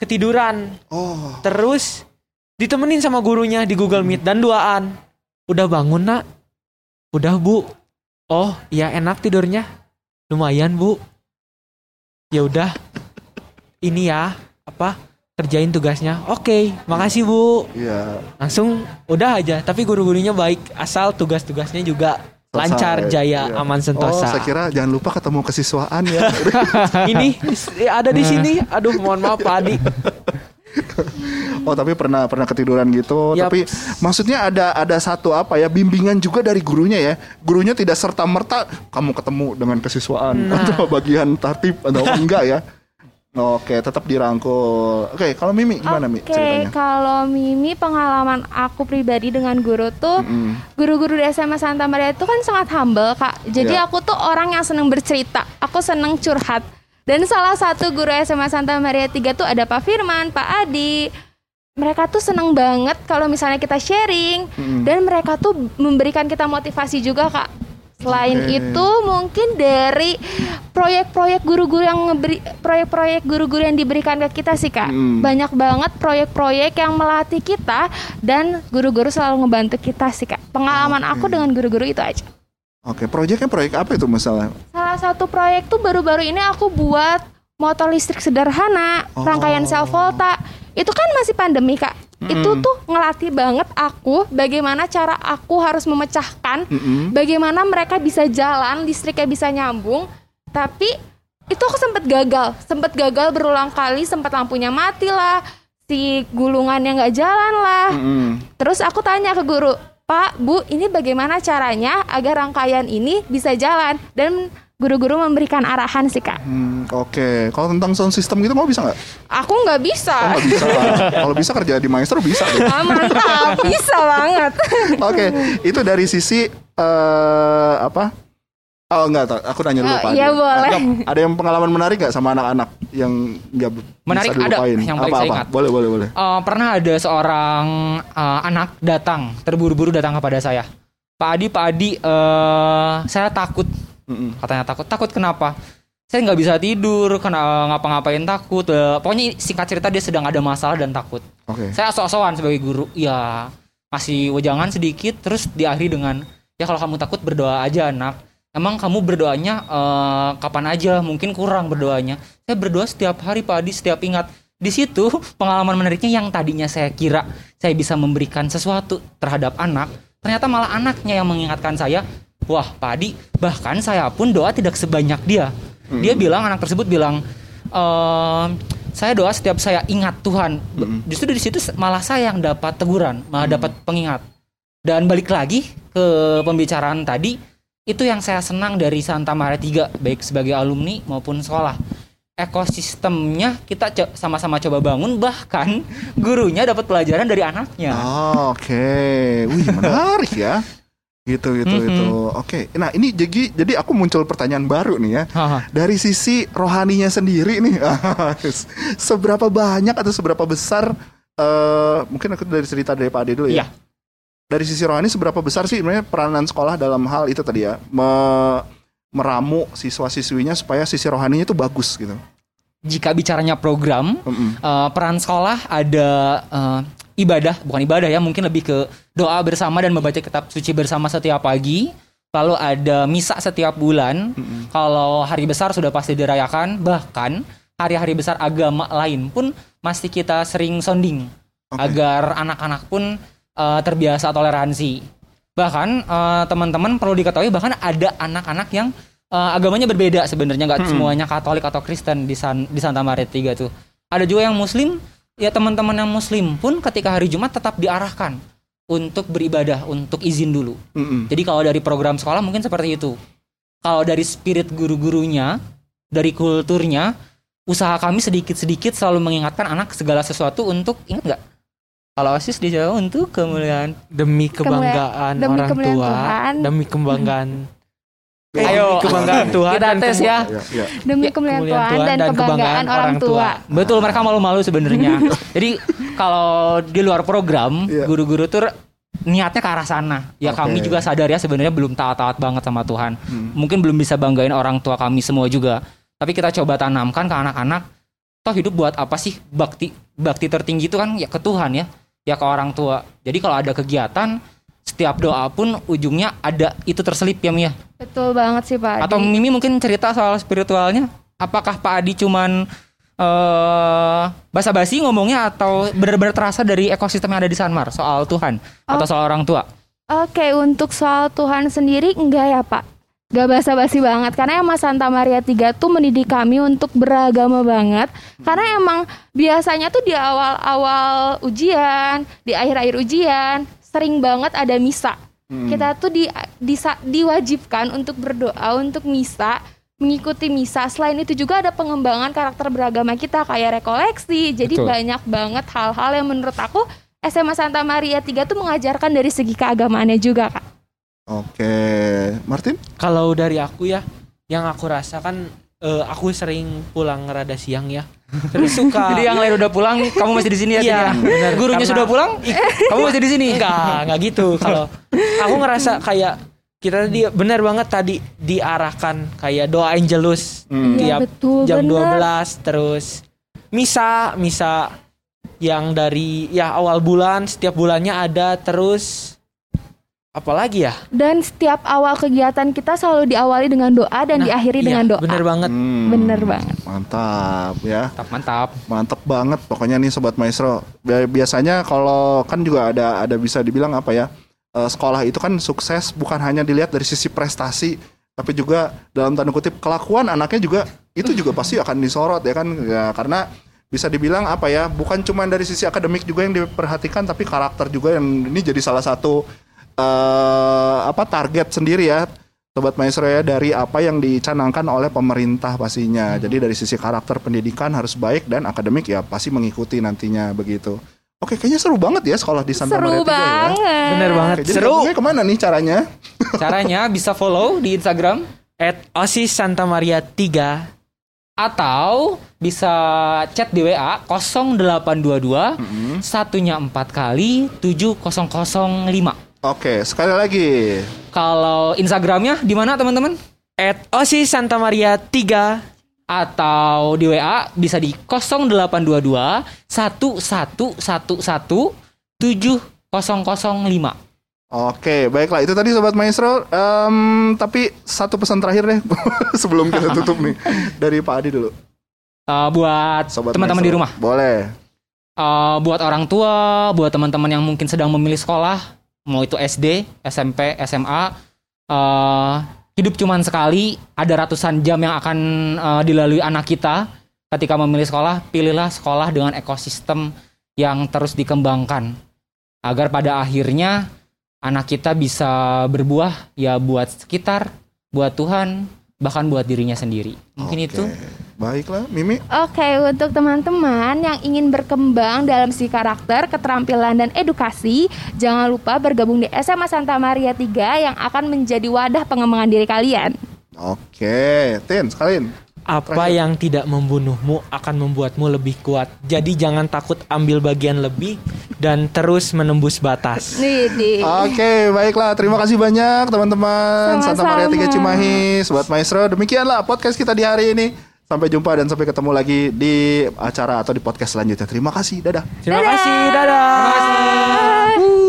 ketiduran, Oh, terus ditemenin sama gurunya di Google Meet dan duaan. Udah bangun, Nak? Udah, Bu. Oh, iya enak tidurnya. Lumayan, Bu. Ya udah. Ini ya, apa? Kerjain tugasnya. Oke, makasih, Bu. iya. Langsung udah aja, tapi guru-gurunya baik asal tugas-tugasnya juga Selesai. lancar, jaya, Iya. aman Oh, sentosa. saya kira jangan lupa ketemu kesiswaan ya. (laughs) Ini ada di sini. Aduh, mohon maaf Pak Adi. (laughs) Oh tapi pernah pernah ketiduran gitu. Yap. Tapi maksudnya ada ada satu apa ya bimbingan juga dari gurunya ya. Gurunya tidak serta merta kamu ketemu dengan kesiswaan Nah. atau bagian tertib atau enggak ya. (laughs) Oke, tetap dirangkul. Oke, kalau Mimi gimana Mi Oke, ceritanya? kalau Mimi pengalaman aku pribadi dengan guru tuh, Mm-mm. guru-guru di SMA Santa Maria itu kan sangat humble kak. Jadi Ya. aku tuh orang yang seneng bercerita, aku seneng curhat. Dan salah satu guru SMA Santa Maria 3 tuh ada Pak Firman, Pak Adi. Mereka tuh seneng banget kalau misalnya kita sharing Mm-mm. dan mereka tuh memberikan kita motivasi juga kak. Selain Oke. itu mungkin dari proyek-proyek guru-guru yang ngeberi proyek-proyek guru-guru yang diberikan ke kita sih kak. Mm. Banyak banget proyek-proyek yang melatih kita dan guru-guru selalu ngebantu kita sih kak. Pengalaman Oke. aku dengan guru-guru itu aja. Oke, proyeknya proyek apa itu misalnya? Salah satu proyek tuh baru-baru ini aku buat motor listrik sederhana, Oh. rangkaian sel volta. Itu kan masih pandemi kak. Itu tuh ngelatih banget aku bagaimana cara aku harus memecahkan, Mm-mm. bagaimana mereka bisa jalan, listriknya bisa nyambung. Tapi itu aku sempat gagal, sempat gagal berulang kali, sempat lampunya mati lah, si gulungannya nggak jalan lah. Mm-mm. Terus aku tanya ke guru, Pak, Bu, ini bagaimana caranya agar rangkaian ini bisa jalan? Dan guru-guru memberikan arahan sih kak. Hmm, Oke, kalau tentang sound system gitu mau bisa nggak? Aku nggak Oh, bisa. nggak bisa. kalau bisa kerja di maestro bisa. deh. Ah, mantap, bisa banget. Oke, itu dari sisi eh apa? Oh enggak, tak. aku nanya dulu Oh, Pak. iya, boleh. Ada, ada yang pengalaman menarik nggak sama anak-anak yang nggak Menarik bisa ada, dilupain? yang paling apa, saya apa? ingat. Boleh, boleh, boleh. Eh, pernah ada seorang eh, anak datang terburu-buru datang kepada saya Pak Adi Pak Adi eh, saya takut Mm-mm. katanya takut. Takut kenapa? Saya nggak bisa tidur kena ngapa-ngapain takut. Eh, pokoknya singkat cerita dia sedang ada masalah dan takut. Oke. saya sok-sokan sebagai guru. Ya masih wejangan sedikit terus diakhiri dengan ya kalau kamu takut berdoa aja anak. Emang kamu berdoanya eh, kapan aja? Mungkin kurang berdoanya. Saya berdoa setiap hari Pak Adi setiap ingat. Di situ (laughs) pengalaman menariknya yang tadinya saya kira saya bisa memberikan sesuatu terhadap anak ternyata malah anaknya yang mengingatkan saya wah Pak Adi bahkan saya pun doa tidak sebanyak dia. Dia bilang anak tersebut bilang ehm, saya doa setiap saya ingat Tuhan. Mm-mm. justru di situ malah saya yang dapat teguran malah dapat pengingat. Dan balik lagi ke pembicaraan tadi itu yang saya senang dari Santa Maria 3 baik sebagai alumni maupun sekolah. Ekosistemnya kita co- sama-sama coba bangun bahkan (laughs) gurunya dapat pelajaran dari anaknya. Oh, Oke, wih menarik ya. (laughs) Gitu, gitu, Mhm. itu. Oke, nah ini jadi jadi aku muncul pertanyaan baru nih ya. Haha. Dari sisi rohaninya sendiri nih, (laughs) seberapa banyak atau seberapa besar? eh mungkin aku dari cerita dari Pak Ade dulu ya. Iya. Dari sisi rohani seberapa besar sih sebenarnya peranan sekolah dalam hal itu tadi ya, me- meramu siswa-siswinya supaya sisi rohaninya itu bagus gitu. jika bicaranya program Mm-mm. eh, peran sekolah ada eh, ibadah bukan ibadah ya mungkin lebih ke doa bersama dan membaca kitab suci bersama setiap pagi. Lalu ada misa setiap bulan. Mm-mm. kalau hari besar sudah pasti dirayakan. Bahkan hari-hari besar agama lain pun masih kita sering sounding Oke. agar anak-anak pun eh, terbiasa toleransi. Bahkan eh, teman-teman perlu diketahui bahkan ada anak-anak yang eh, agamanya berbeda sebenarnya. Nggak semuanya Katolik atau Kristen di San- di Santa Maria 3 tuh. Ada juga yang Muslim ya teman-teman yang Muslim pun ketika hari Jumat tetap diarahkan untuk beribadah untuk izin dulu Mm-mm. jadi kalau dari program sekolah mungkin seperti itu. Kalau dari spirit guru-gurunya, dari kulturnya, usaha kami sedikit-sedikit selalu mengingatkan anak segala sesuatu untuk ingat nggak? Kalau OSIS dijawab untuk kemuliaan. Demi kebanggaan demi orang kemuliaan tua, Tuhan. demi kebanggaan (laughs) Ayo. kebanggaan Tuhan Kita tes ya. Ya, ya. Demi Ya, kemuliaan Tuhan Tuhan dan, dan kebanggaan kebanggaan orang orang tua. tua. Betul, mereka malu-malu sebenarnya. (laughs) Jadi kalau di luar program, guru-guru tuh niatnya ke arah sana. Ya Oke. kami juga sadar ya sebenarnya belum taat-taat banget sama Tuhan. Hmm. Mungkin belum bisa banggain orang tua kami semua juga. Tapi kita coba tanamkan ke anak-anak. Toh hidup buat apa sih? Bakti bakti tertinggi itu kan ya ke Tuhan ya, ya ke orang tua. Jadi kalau ada kegiatan, setiap doa pun ujungnya ada itu terselip ya Mia. Betul banget sih Pak. Atau Adi. Mimi mungkin cerita soal spiritualnya. Apakah Pak Adi cuman eh basa-basi ngomongnya atau benar-benar terasa dari ekosistem yang ada di Sanmar soal Tuhan atau soal orang tua? Oke, untuk soal Tuhan sendiri enggak ya Pak? Gak basa-basi banget karena emang Santa Maria 3 tuh mendidik kami untuk beragama banget karena emang biasanya tuh di awal-awal ujian, di akhir-akhir ujian sering banget ada misa. Kita tuh di, disa- diwajibkan untuk berdoa untuk misa, mengikuti misa. Selain itu juga ada pengembangan karakter beragama kita kayak rekoleksi. Jadi Betul. banyak banget hal-hal yang menurut aku SMA Santa Maria 3 tuh mengajarkan dari segi keagamaannya juga, Kak. Oke, Martin? Kalau dari aku ya, yang aku rasakan eh, aku sering pulang rada siang ya. Terus (laughs) suka Jadi yang lain udah pulang, kamu masih di sini ya? Iya, Tia? benar. Gurunya Karena- sudah pulang, kamu masih di sini? enggak, enggak gitu. Kalau aku ngerasa kayak kita tadi benar banget tadi diarahkan kayak doa angelus Hmm. Tiap betul, jam bener. 12 terus misa, misa yang dari ya awal bulan setiap bulannya ada terus apalagi ya? Dan setiap awal kegiatan kita selalu diawali dengan doa dan Nah, diakhiri iya, dengan doa. Bener banget. Hmm. Bener banget. Mantap ya. Mantap, mantap. Mantep banget pokoknya nih sobat maestro. Bi- Biasanya kalau kan juga ada ada bisa dibilang apa ya? eh, sekolah itu kan sukses bukan hanya dilihat dari sisi prestasi, tapi juga dalam tanda kutip kelakuan anaknya juga itu juga pasti akan disorot ya kan Ya, karena bisa dibilang apa ya? Bukan cuma dari sisi akademik juga yang diperhatikan tapi karakter juga yang ini jadi salah satu eh apa target sendiri ya Sobat Maestro ya dari apa yang dicanangkan oleh pemerintah pastinya. Jadi dari sisi karakter pendidikan harus baik dan akademik ya pasti mengikuti nantinya begitu. Oke, kayaknya seru banget ya sekolah di Santa Maria Seru ya. banget. Bener banget. Oke, jadi Seru. gabungnya ke mana nih caranya? (laughs) Caranya bisa follow di Instagram At OSIS Santa Maria 3 atau bisa chat di WA 0822 satunya 4 kali 7005. Oke, sekali lagi. Kalau Instagramnya di mana teman-teman? At OSIS Santa Maria 3 Atau di WA bisa di 0822 1111 7005. Oke, baiklah itu tadi sobat maestro. Em, tapi satu pesan terakhir deh (laughs) sebelum kita tutup nih dari Pak Adi dulu. Eh, buat Sobat teman-teman di rumah. Boleh. Eh, buat orang tua, buat teman-teman yang mungkin sedang memilih sekolah, mau itu SD, SMP, SMA, eh hidup cuman sekali, ada ratusan jam yang akan eh, dilalui anak kita. Ketika memilih sekolah, pilihlah sekolah dengan ekosistem yang terus dikembangkan, agar pada akhirnya anak kita bisa berbuah ya buat sekitar, buat Tuhan, bahkan buat dirinya sendiri. Mungkin Oke. itu. Baiklah, Mimi. Oke, untuk teman-teman yang ingin berkembang dalam si karakter, keterampilan, dan edukasi, jangan lupa bergabung di SMA Santa Maria 3 yang akan menjadi wadah pengembangan diri kalian. Oke, Tin, sekalian. Apa Terakhir. yang tidak membunuhmu akan membuatmu lebih kuat. Jadi jangan takut ambil bagian lebih dan terus menembus batas. Oke, baiklah. Terima kasih banyak teman-teman Santa Maria. Tiga Cimahi, Sobat Maestro. Demikianlah podcast kita di hari ini. Sampai jumpa dan sampai ketemu lagi di acara atau di podcast selanjutnya. Terima kasih. Dadah. Terima kasih. Dadah. Terima kasih.